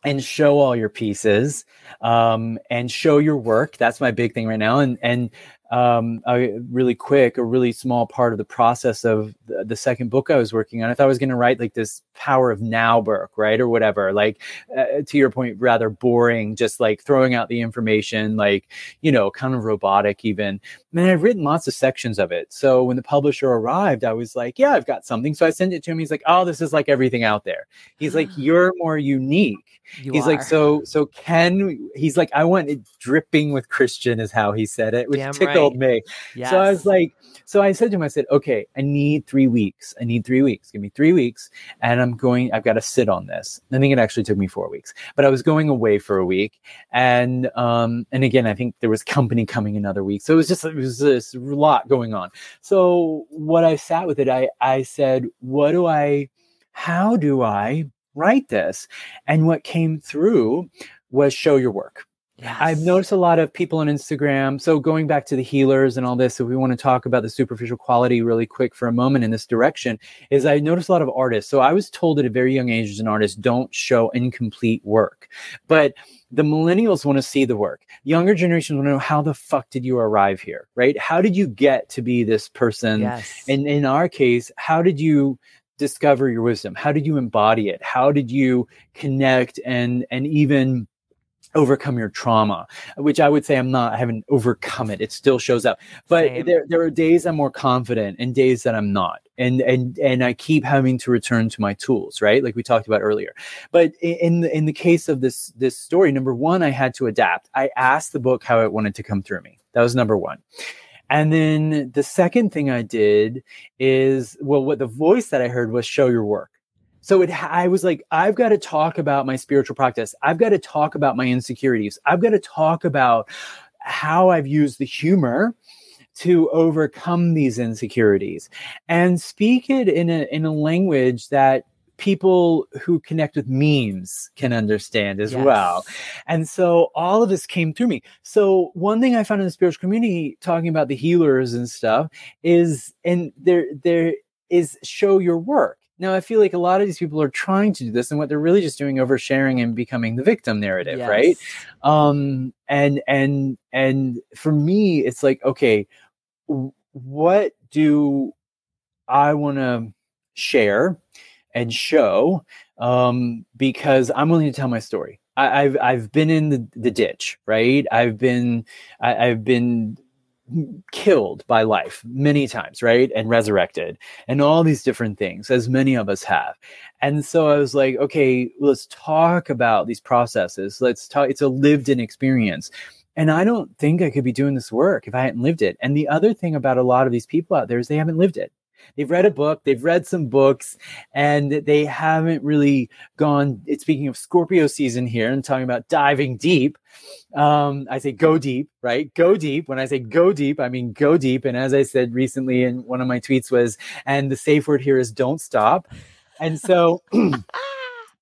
and show all your pieces um, and show your work. That's my big thing right now. And and um, a really quick, a really small part of the process of the, the, second book I was working on. I thought I was going to write like this power of now book, right? Or whatever. Like, uh, to your point, rather boring, just like throwing out the information, like, you know, kind of robotic even. And I've written lots of sections of it. So when the publisher arrived, I was like, yeah, I've got something. So I sent it to him. He's like, oh, this is like everything out there. He's like, you're more unique. You he's are. like, so, so can he's like, I want it dripping with Christian, is how he said it, which Damn tickled me. yes. So I was like, so I said to him, I said, okay, I need three weeks. I need three weeks. Give me three weeks. And I'm going, I've got to sit on this. I think it actually took me four weeks, but I was going away for a week. And, um, and again, I think there was company coming another week. So it was just, it was this lot going on. So what I sat with it, I, I said, what do I, how do I write this? And what came through was show your work. I've noticed a lot of people on Instagram. So going back to the healers and all this, if we want to talk about the superficial quality really quick for a moment in this direction, is I noticed a lot of artists. So I was told at a very young age as an artist, don't show incomplete work. But the millennials want to see the work. Younger generations want to know how the fuck did you arrive here, right? How did you get to be this person? yes. And in our case, how did you discover your wisdom? How did you embody it? How did you connect and and even overcome your trauma? Which I would say I'm not. I haven't overcome it. It still shows up. But Same. there there are days I'm more confident and days that I'm not. And and and I keep having to return to my tools, right? Like we talked about earlier. But in the, in the case of this this story, number one, I had to adapt. I asked the book how it wanted to come through me. That was number one. And then the second thing I did is, well, what the voice that I heard was show your work. So it, I was like, I've got to talk about my spiritual practice. I've got to talk about my insecurities. I've got to talk about how I've used the humor to overcome these insecurities and speak it in a, in a language that people who connect with memes can understand as Yes. well. And so all of this came through me. So one thing I found in the spiritual community talking about the healers and stuff is and there there is show your work. Now I feel like a lot of these people are trying to do this and what they're really just doing oversharing and becoming the victim narrative, right? Um and and and for me it's like okay what do i want to share and show um because i'm willing to tell my story. I, i've i've been in the, the ditch right? I've been I, i've been killed by life many times right and resurrected and all these different things as many of us have and so I was like, okay, let's talk about these processes. Let's talk. It's a lived in experience. And I don't think I could be doing this work if I hadn't lived it. And the other thing about a lot of these people out there is they haven't lived it. They've read a book, they've read some books, and they haven't really gone. It's speaking of Scorpio season here and talking about diving deep. Um, I say go deep, right? Go deep. When I say go deep, I mean go deep. And as I said recently in one of my tweets was, and the safe word here is don't stop. And so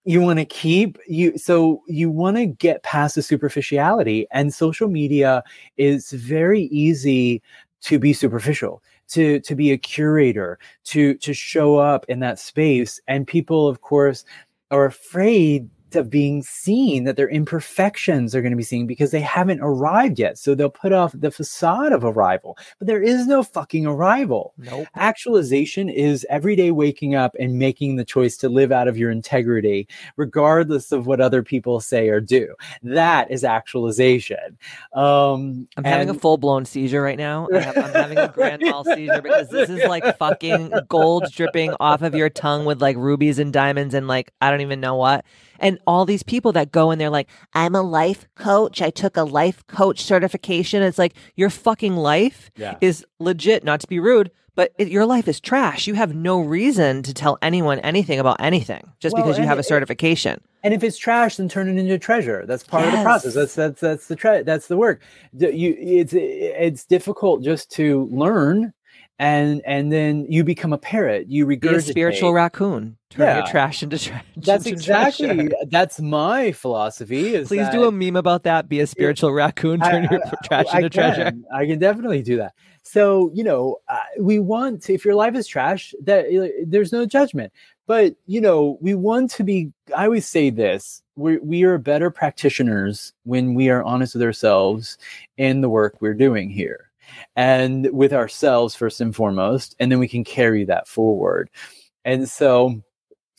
you want to keep you so you want to get past the superficiality and social media is very easy to be superficial to to be a curator to to show up in that space. And people of course are afraid of being seen that their imperfections are going to be seen because they haven't arrived yet so they'll put off the facade of arrival but there is no fucking arrival Nope. actualization is every day waking up and making the choice to live out of your integrity regardless of what other people say or do that is actualization um I'm having a full blown seizure right now. I I'm having a grand mal seizure because this is like fucking gold dripping off of your tongue with like rubies and diamonds and like I don't even know what. And all these people that go and they're like, I'm a life coach. I took a life coach certification. It's like your fucking life yeah is legit, not to be rude, but it, your life is trash. You have no reason to tell anyone anything about anything just Well, because you and have a it- certification. and if it's trash then turn it into treasure that's part of the process that's that's that's the tre- that's the work you it's it's difficult just to learn and and then you become a parrot you Be a spiritual raccoon. Turn your Yeah. trash into trash. that's into exactly treasure. that's my philosophy Please do a meme about that. Be a spiritual raccoon. I- Turn your I- trash I into treasure. can. I can definitely do that. So you know, uh, we want to, if your life is trash, that uh, there's no judgment. But you know, we want to be. I always say this: we we are better practitioners when we are honest with ourselves in the work we're doing here, and with ourselves first and foremost, and then we can carry that forward. And so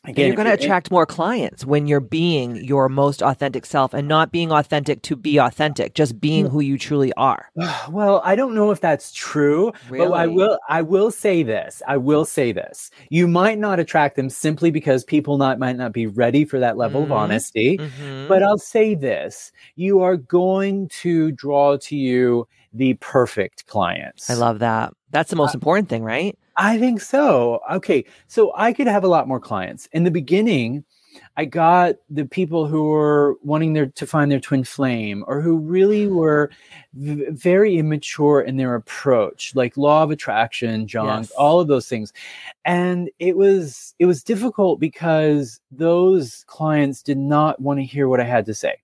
Again, you're going to attract more clients when you're being your most authentic self and not being authentic to be authentic, just being who you truly are. Well, I don't know if that's true, really? but I will I will say this. I will say this. You might not attract them simply because people not might not be ready for that level mm-hmm. of honesty. Mm-hmm. But I'll say this. You are going to draw to you the perfect clients. I love that. That's the most uh, important thing, right? I think so. Okay. So I could have a lot more clients. In the beginning, I got the people who were wanting their to find their twin flame or who really were v- very immature in their approach, like law of attraction, junk, yes. all of those things. And it was it was difficult because those clients did not want to hear what I had to say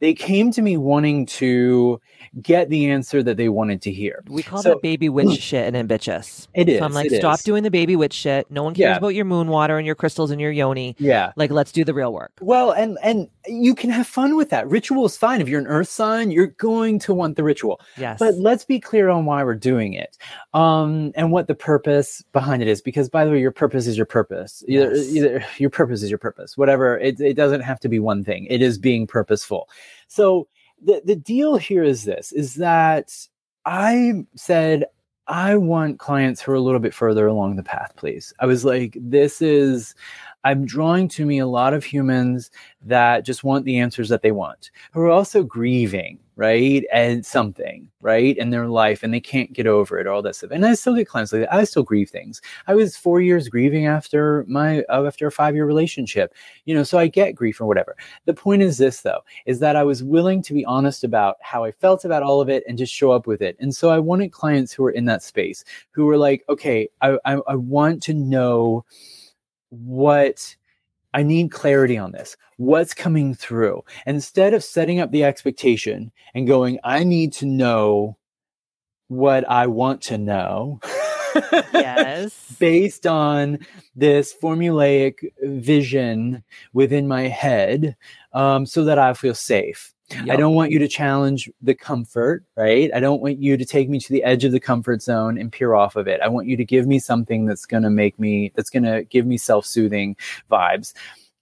they came to me wanting to get the answer that they wanted to hear. We call so, that baby witch shit and ambitious. It is. So I'm like, stop is. doing the baby witch shit. No one cares yeah. about your moon water and your crystals and your yoni. Yeah. Like, let's do the real work. Well, and and you can have fun with that. Ritual is fine. If you're an earth sign, you're going to want the ritual. Yes. But let's be clear on why we're doing it. Um, and what the purpose behind it is. Because by the way, your purpose is your purpose. Either, yes. either your purpose is your purpose. Whatever. It, it doesn't have to be one thing. It is being purposeful. So the, the deal here is this is that I said I want clients who are a little bit further along the path, please. I was like, this is I'm drawing to me a lot of humans that just want the answers that they want, who are also grieving, right? And something, right? In their life and they can't get over it, all that stuff. And I still get clients like that. I still grieve things. I was four years grieving after my, uh, after a five year relationship, you know, so I get grief or whatever. The point is this though, is that I was willing to be honest about how I felt about all of it and just show up with it. And so I wanted clients who were in that space who were like, okay, I, I, I want to know, what I need clarity on this. What's coming through? And instead of setting up the expectation and going, I need to know what I want to know. yes. Based on this formulaic vision within my head, um, so that I feel safe. Yep. I don't want you to challenge the comfort, right? I don't want you to take me to the edge of the comfort zone and peer off of it. I want you to give me something that's going to make me, that's going to give me self soothing vibes.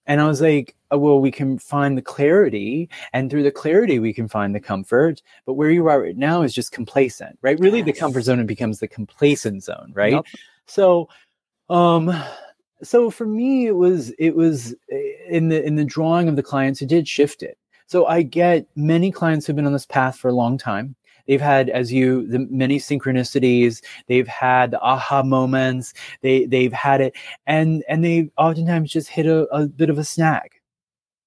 And I was like, oh, well, we can find the clarity, and through the clarity, we can find the comfort. But where you are right now is just complacent, right? Really, yes. the comfort zone becomes the complacent zone, right? Yep. So, um, so for me, it was it was eh, in the in the drawing of the clients, it did shift it so I get many clients who've been on this path for a long time. They've had, as you, the many synchronicities. They've had the aha moments. They they've had it, and and they oftentimes just hit a, a bit of a snag.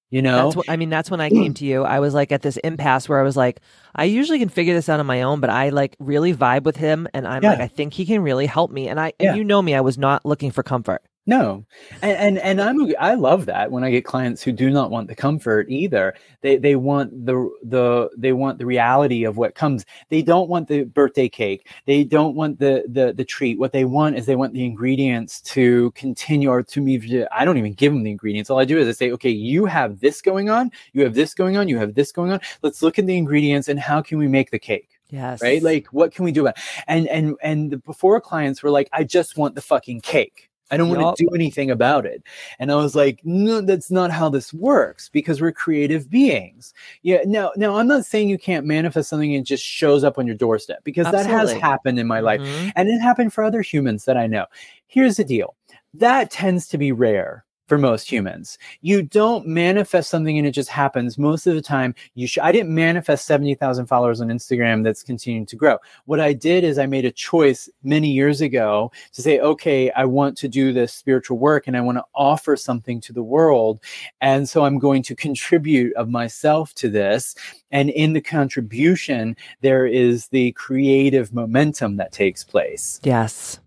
You know, that's what, I mean, that's when I came to you. I was like at this impasse where I was like, I usually can figure this out on my own, but I like really vibe with him, and I'm yeah. like, I think he can really help me. And I, yeah. and you know me, I was not looking for comfort. No, and, and and I'm I love that when I get clients who do not want the comfort either. They they want the the they want the reality of what comes. They don't want the birthday cake. They don't want the the the treat. What they want is they want the ingredients to continue or to me. I don't even give them the ingredients. All I do is I say, okay, you have this going on. You have this going on. You have this going on. Let's look at the ingredients and how can we make the cake. Yes. Right. Like, what can we do about? It? And and and the before clients were like, I just want the fucking cake I don't yep. want to do anything about it. And I was like, no, that's not how this works because we're creative beings. Yeah. Now, now I'm not saying you can't manifest something and it just shows up on your doorstep because Absolutely. that has happened in my life mm-hmm. and it happened for other humans that I know. Here's the deal. That tends to be rare for most humans. You don't manifest something and it just happens. Most of the time, you should. I didn't manifest 70,000 followers on Instagram that's continuing to grow. What I did is I made a choice many years ago to say, okay, I want to do this spiritual work and I want to offer something to the world. And so I'm going to contribute of myself to this. And in the contribution, there is the creative momentum that takes place. Yes.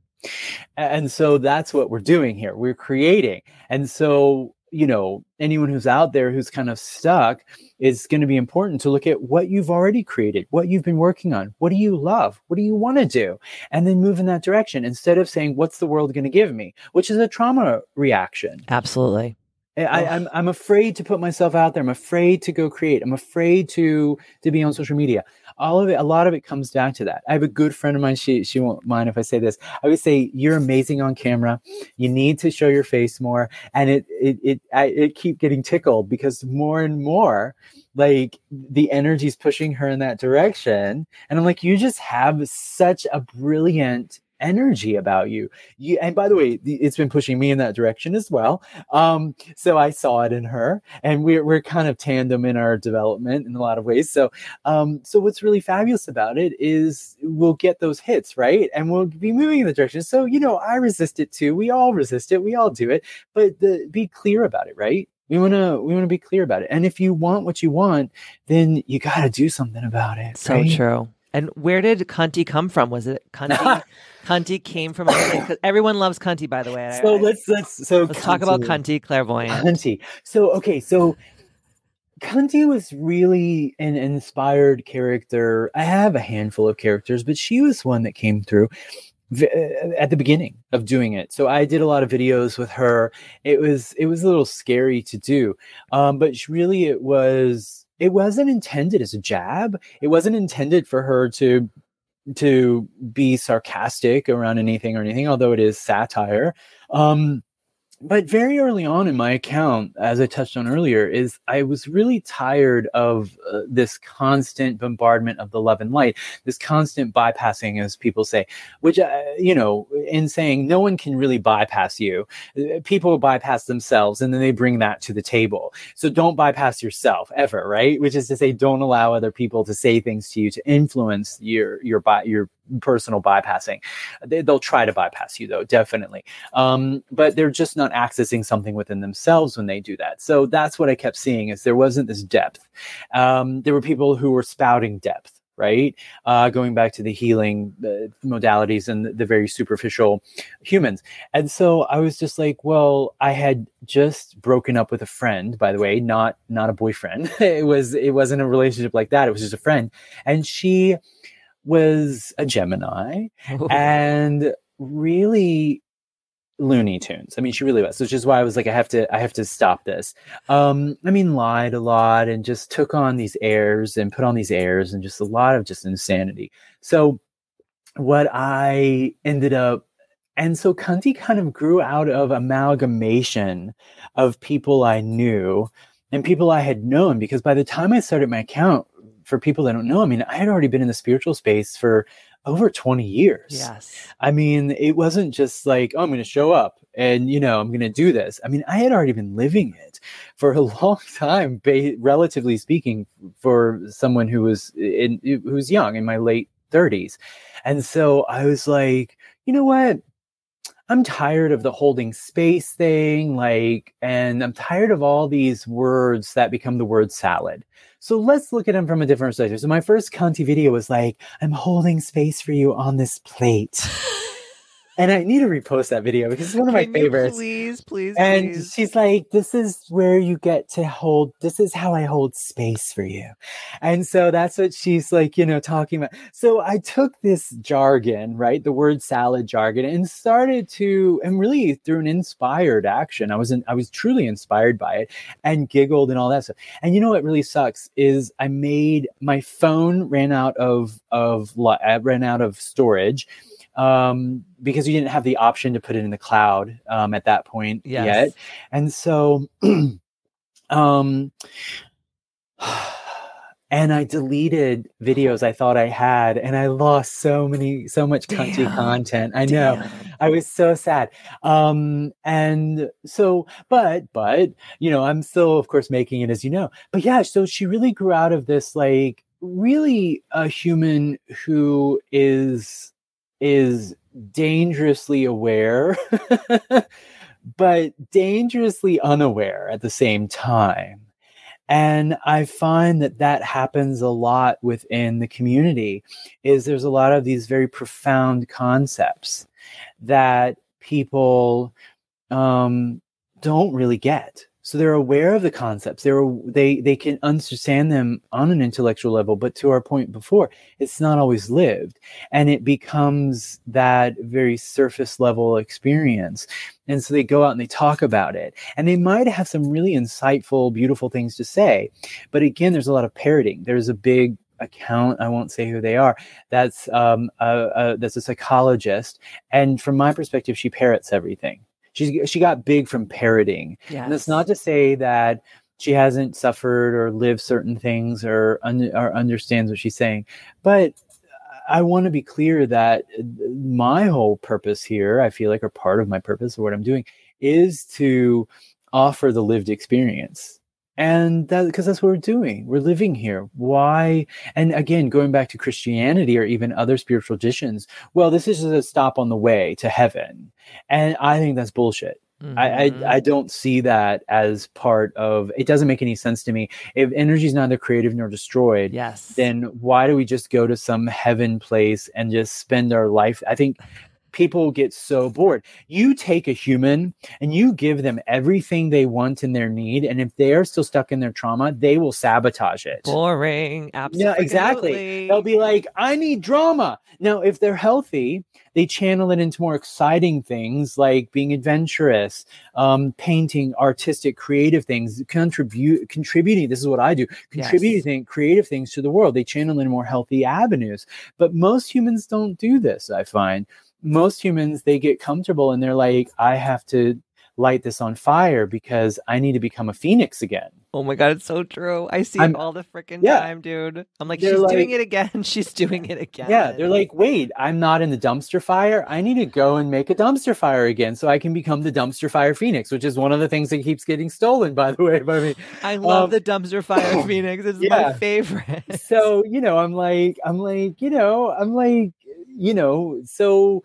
And so that's what we're doing here. We're creating. And so, you know, anyone who's out there who's kind of stuck, is going to be important to look at what you've already created, what you've been working on. What do you love? What do you want to do? And then move in that direction instead of saying, what's the world going to give me? Which is a trauma reaction. Absolutely. I, I'm I'm afraid to put myself out there. I'm afraid to go create. I'm afraid to to be on social media. All of it, a lot of it comes down to that. I have a good friend of mine. She she won't mind if I say this. I would say you're amazing on camera. You need to show your face more, and it it it I, it keep getting tickled because more and more like the energy's pushing her in that direction and i'm like you just have such a brilliant energy about you. you and by the way it's been pushing me in that direction as well um so i saw it in her and we're, we're kind of tandem in our development in a lot of ways so um so what's really fabulous about it is we'll get those hits right and we'll be moving in the direction so you know i resist it too we all resist it we all do it but the, be clear about it right we want to we want to be clear about it. And if you want what you want, then you got to do something about it. So right? true. And where did Conti come from? Was it Conti? Cunty came from because everyone loves Conti, by the way. So I, let's let's so let's talk about Conti clairvoyant. Conti. So okay, so Conti was really an inspired character. I have a handful of characters, but she was one that came through. Uh, at the beginning of doing it so i did a lot of videos with her it was it was a little scary to do um, but really it was it wasn't intended as a jab. It wasn't intended for her to to be sarcastic around anything or anything although it is satire. Um, but very early on in my account, as I touched on earlier, is I was really tired of uh, this constant bombardment of the love and light, this constant bypassing, as people say, which, uh, you know, in saying no one can really bypass you. Uh, people bypass themselves and then they bring that to the table. So don't bypass yourself ever, right? Which is to say, don't allow other people to say things to you to influence your, your, your personal bypassing. They, will try to bypass you though, definitely. Um, but they're just not accessing something within themselves when they do that. So that's what I kept seeing is there wasn't this depth. Um, there were people who were spouting depth right? Uh, going back to the healing the modalities and the, the, very superficial humans. And so I was just like, well, I had just broken up with a friend, by the way, not not a boyfriend. it was it wasn't a relationship like that. It was just a friend, and she was a Gemini and really Looney Tunes. I mean, she really was, which is why I was like, I have to, I have to stop this. Um, I mean, lied a lot and just took on these airs and put on these airs and just a lot of just insanity. So, what I ended up, and so Cunty kind of grew out of amalgamation of people I knew and people I had known because by the time I started my account, for people that don't know, I mean, I had already been in the spiritual space for over 20 years. Yes. I mean, it wasn't just like, oh, I'm going to show up and, you know, I'm going to do this. I mean, I had already been living it for a long time, ba- relatively speaking, for someone who was in, who was young in my late 30s. And so I was like, you know what? I'm tired of the holding space thing, like, and I'm tired of all these words that become the word salad. So let's look at them from a different perspective. So my first Cunty video was like, I'm holding space for you on this plate. and I need to repost that video because it's one of my favorites. Please, please, and please. she's like, "This is where you get to hold. This is how I hold space for you." And so that's what she's like, you know, talking about. So I took this jargon, right, the word salad jargon, and started to, and really through an inspired action, I was, in, I was truly inspired by it, and giggled and all that stuff. And you know what really sucks is I made my phone ran out of of uh, ran out of storage um, because we didn't have the option to put it in the cloud um, at that point yes. yet. And so, um, and I deleted videos I thought I had, and I lost so many, so much Cunty content. I know, I was so sad. Um, and so, but, but, you know, I'm still, of course, making it as you know. But yeah, so she really grew out of this, like, really a human who is is dangerously aware, but dangerously unaware at the same time. And I find that that happens a lot within the community is there's a lot of these very profound concepts that people um, don't really get so they're aware of the concepts. They're they they can understand them on an intellectual level but to our point before it's not always lived. And it becomes that very surface level experience. And so they go out and they talk about it. And they might have some really insightful beautiful things to say. But again there's a lot of parroting. There's a big account i won't say who they are that's um a, a, that's a psychologist. And from my perspective she parrots everything she's she got big from parroting Yes. and that's not to say that she hasn't suffered or lived certain things or, un- or understands what she's saying but i want to be clear that my whole purpose here i feel like or part of my purpose or what i'm doing is to offer the lived experience and that because that's what we're doing we're living here why and again going back to christianity or even other spiritual traditions well this is just a stop on the way to heaven and i think that's bullshit I, Mhm. I I don't see that as part of it doesn't make any sense to me. If energy is neither creative nor destroyed, yes. then why do we just go to some heaven place and just spend our life? I think people get so bored. You take a human and you give them everything they want and their need, and if they are still stuck in their trauma, they will sabotage it. boring. Absolutely. Yeah, exactly. They'll be like, I need drama. Now, if they're healthy, they channel it into more exciting things like being adventurous, um, painting, artistic, creative things, contribute, contributing. This is what I do, contributing creative things to the world. They channel in more healthy avenues. But most humans don't do this, I find. Most humans, they get comfortable and they're like, I have to light this on fire because I need to become a phoenix again. Oh my god, it's so true. I see I'm- it all the freaking Yeah. time, dude. I'm like, They're she's doing it again. She's doing it again. Yeah, they're like, wait, I'm not in the dumpster fire. I need to go and make a dumpster fire again so I can become the dumpster fire phoenix, which is one of the things that keeps getting stolen, by the way, by me. I love um, the dumpster fire phoenix. It's my favorite. So, you know, I'm like, I'm like, you know, I'm like, you know, so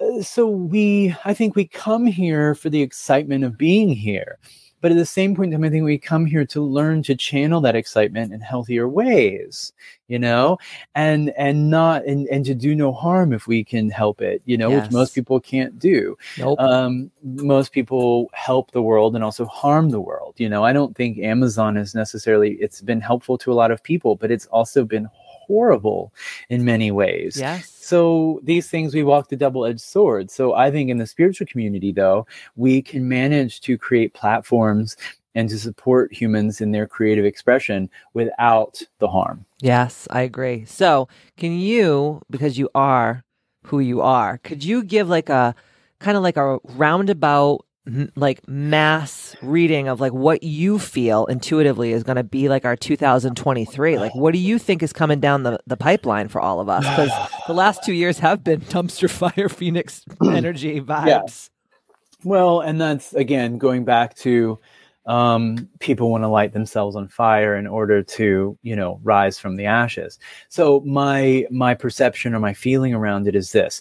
uh, so we i think we come here for the excitement of being here but at the same point i think we come here to learn to channel that excitement in healthier ways you know and and not and, and to do no harm if we can help it you know which most people can't do nope. um, most people help the world and also harm the world. You know, I don't think Amazon is necessarily, it's been helpful to a lot of people, but it's also been horrible in many ways. yes. So these things we walk the double-edged sword. So I think in the spiritual community though, we can manage to create platforms and to support humans in their creative expression without the harm. Yes, I agree. So, can you, because you are who you are, could you give like a kind of like a roundabout, like mass reading of like what you feel intuitively is going to be like our 2023? Like, what do you think is coming down the, the pipeline for all of us? Because the last two years have been dumpster fire, Phoenix energy vibes. Well, and that's again going back to um, people want to light themselves on fire in order to, you know, rise from the ashes. So my my perception or my feeling around it is this: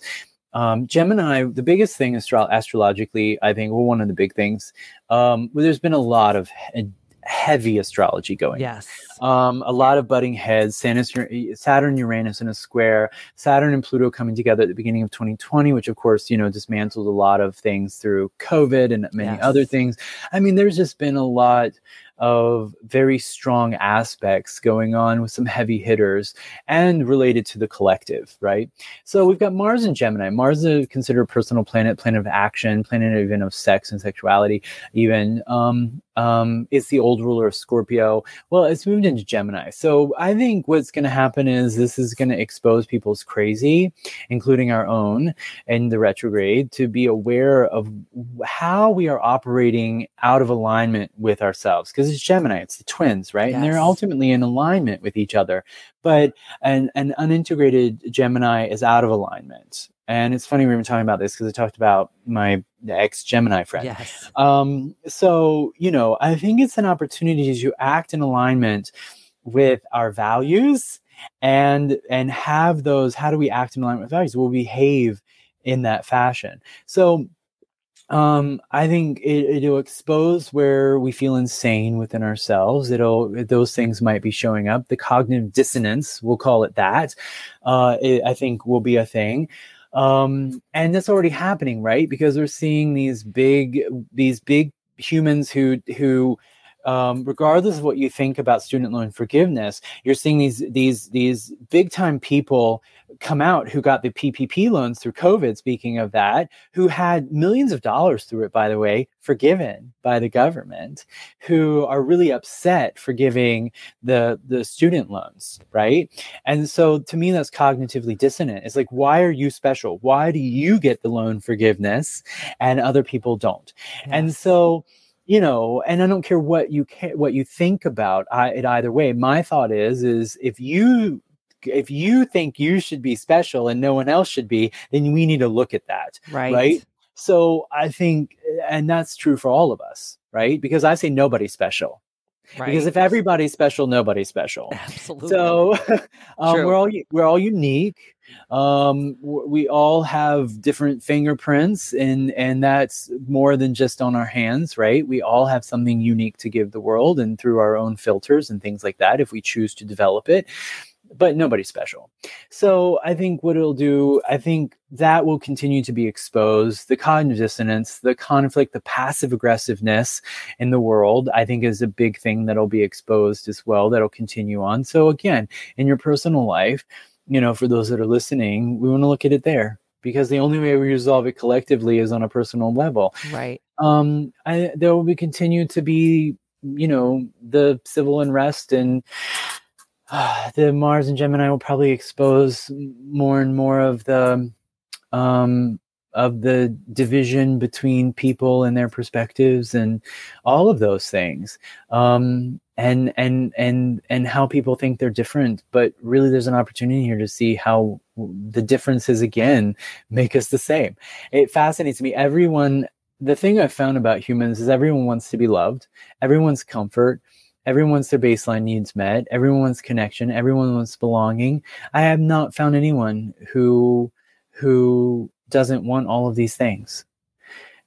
um, Gemini. The biggest thing astro- astrologically, I think, well, one of the big things. Um, well, there's been a lot of he- heavy astrology going. Yes. Um, a lot of butting heads. Sanus, Saturn, Uranus in a square. Saturn and Pluto coming together at the beginning of 2020, which of course, you know, dismantled a lot of things through COVID and many Yes. other things. I mean, there's just been a lot of very strong aspects going on with some heavy hitters and related to the collective, right? So we've got Mars and Gemini. Mars is considered a personal planet, planet of action, planet even of sex and sexuality, even. Um, um, it's the old ruler of Scorpio. Well, it's moved into Gemini. So I think what's going to happen is this is going to expose people's crazy, including our own, in the retrograde, to be aware of how we are operating out of alignment with ourselves. Because it's Gemini, it's the twins, right? And they're ultimately in alignment with each other. But an, an unintegrated Gemini is out of alignment. And it's funny we were talking about this because I talked about my ex Gemini friend. Yes. Um, so, you know, I think it's an opportunity to act in alignment with our values and and have those how do we act in alignment with values we'll behave in that fashion so um i think it, it'll expose where we feel insane within ourselves. It'll those things might be showing up. The cognitive dissonance we'll call it that uh it, i think will be a thing. Um and that's already happening right? Because we're seeing these big these big humans who who um, regardless of what you think about student loan forgiveness, you're seeing these these these big time people come out who got the PPP loans through COVID. Speaking of that, who had millions of dollars through it, by the way, forgiven by the government, who are really upset for giving the the student loans, right? And so, to me, that's cognitively dissonant. It's like, why are you special? Why do you get the loan forgiveness and other people don't? And so you know and i don't care what you ca- what you think about I, it either way my thought is is if you if you think you should be special and no one else should be then we need to look at that right. right? So i think and that's true for all of us right? Because i say nobody's special. Right. because if everybody's special nobody's special. Absolutely. so um, we're all we're all unique. Um, we all have different fingerprints and and that's more than just on our hands right? We all have something unique to give the world and through our own filters and things like that if we choose to develop it but nobody's special. So i think what it'll do i think that will continue to be exposed. The cognitive dissonance the conflict the passive aggressiveness in the world i think is a big thing that'll be exposed as well that'll continue on. So again in your personal life you know for those that are listening we want to look at it there because the only way we resolve it collectively is on a personal level. Right. Um I, there will be continue to be you know the civil unrest and the mars and gemini will probably expose more and more of the um of the division between people and their perspectives and all of those things. Um and and and and how people think they're different. But really there's an opportunity here to see how the differences again make us the same. It fascinates me. Everyone the thing i've found about humans is everyone wants to be loved. Everyone's comfort everyone wants their baseline needs met everyone wants connection everyone wants belonging i have not found anyone who who doesn't want all of these things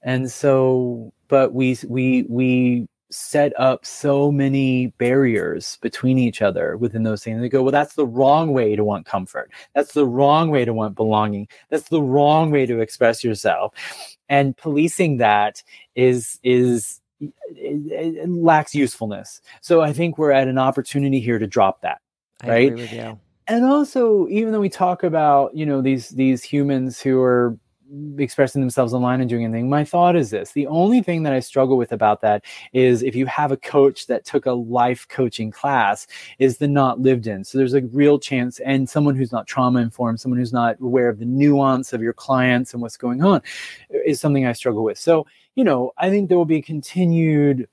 and so but we we we set up so many barriers between each other within those things. They go, well, that's the wrong way to want comfort. That's the wrong way to want belonging. That's the wrong way to express yourself. And policing that is is it, it lacks usefulness. So I think we're at an opportunity here to drop that. I Right? agree with you. And also, even though we talk about you know these these humans who are expressing themselves online and doing anything. My thought is this the only thing that I struggle with about that is if you have a coach that took a life coaching class, is the not lived in. So there's a real chance, and someone who's not trauma informed, someone who's not aware of the nuance of your clients and what's going on is something I struggle with. So, you know, I think there will be continued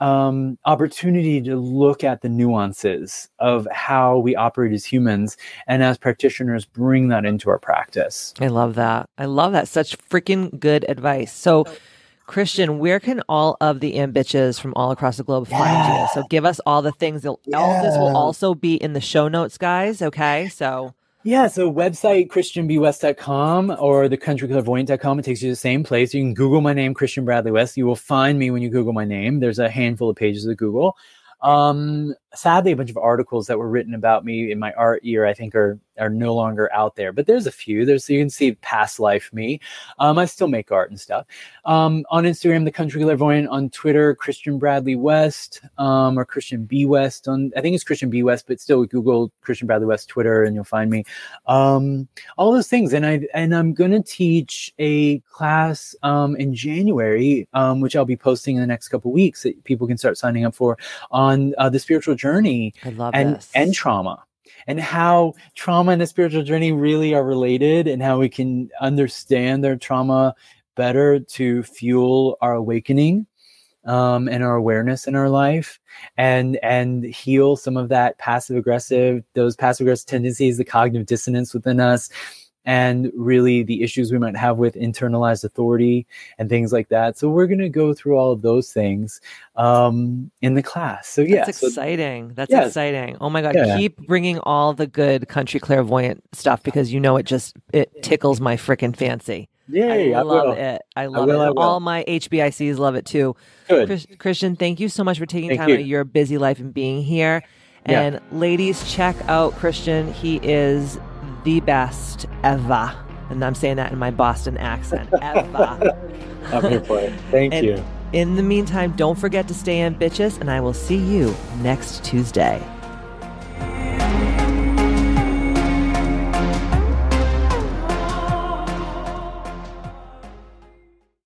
um, opportunity to look at the nuances of how we operate as humans and as practitioners bring that into our practice. I love that. I love that. Such freaking good advice. So, Christian, where can all of the ambitches from all across the globe find you? So, give us all the things. All this will also be in the show notes, guys. Okay. So, Yeah, so website christianbwest.com or the countryclairvoyant.com. It takes you to the same place. You can Google my name, Christian Bradley West. You will find me when you Google my name. There's a handful of pages of Google. Um, sadly, a bunch of articles that were written about me in my art year, I think, are are no longer out there. But there's a few. There's you can see past life me. Um, I still make art and stuff. Um, on Instagram, the Country Clairvoyant. On Twitter, Christian Bradley West, um, or Christian B West. On I think it's Christian B West, but still Google Christian Bradley West Twitter, and you'll find me. Um, all those things, and I and I'm gonna teach a class um, in January, um, which I'll be posting in the next couple weeks that people can start signing up for on uh, the spiritual journey I love and this. and trauma and how trauma and the spiritual journey really are related and how we can understand their trauma better to fuel our awakening um, and our awareness in our life and and heal some of that passive aggressive those passive aggressive tendencies the cognitive dissonance within us and really the issues we might have with internalized authority and things like that so we're going to go through all of those things um, in the class so yeah That's so exciting. That's Yes. exciting. Oh my god! Yeah. Keep bringing all the good country clairvoyant stuff because you know it just it tickles my freaking fancy. yay I I love will. it. I love will, it. I. All my HBICs love it too. good Chris, Christian, thank you so much for taking Thank time you. out of your busy life and being here. Yeah. And ladies, check out Christian. He is the best ever. And I'm saying that in my Boston accent. Ever. I'm here for it. Thank and you. In the meantime, don't forget to stay in bitches, and I will see you next Tuesday.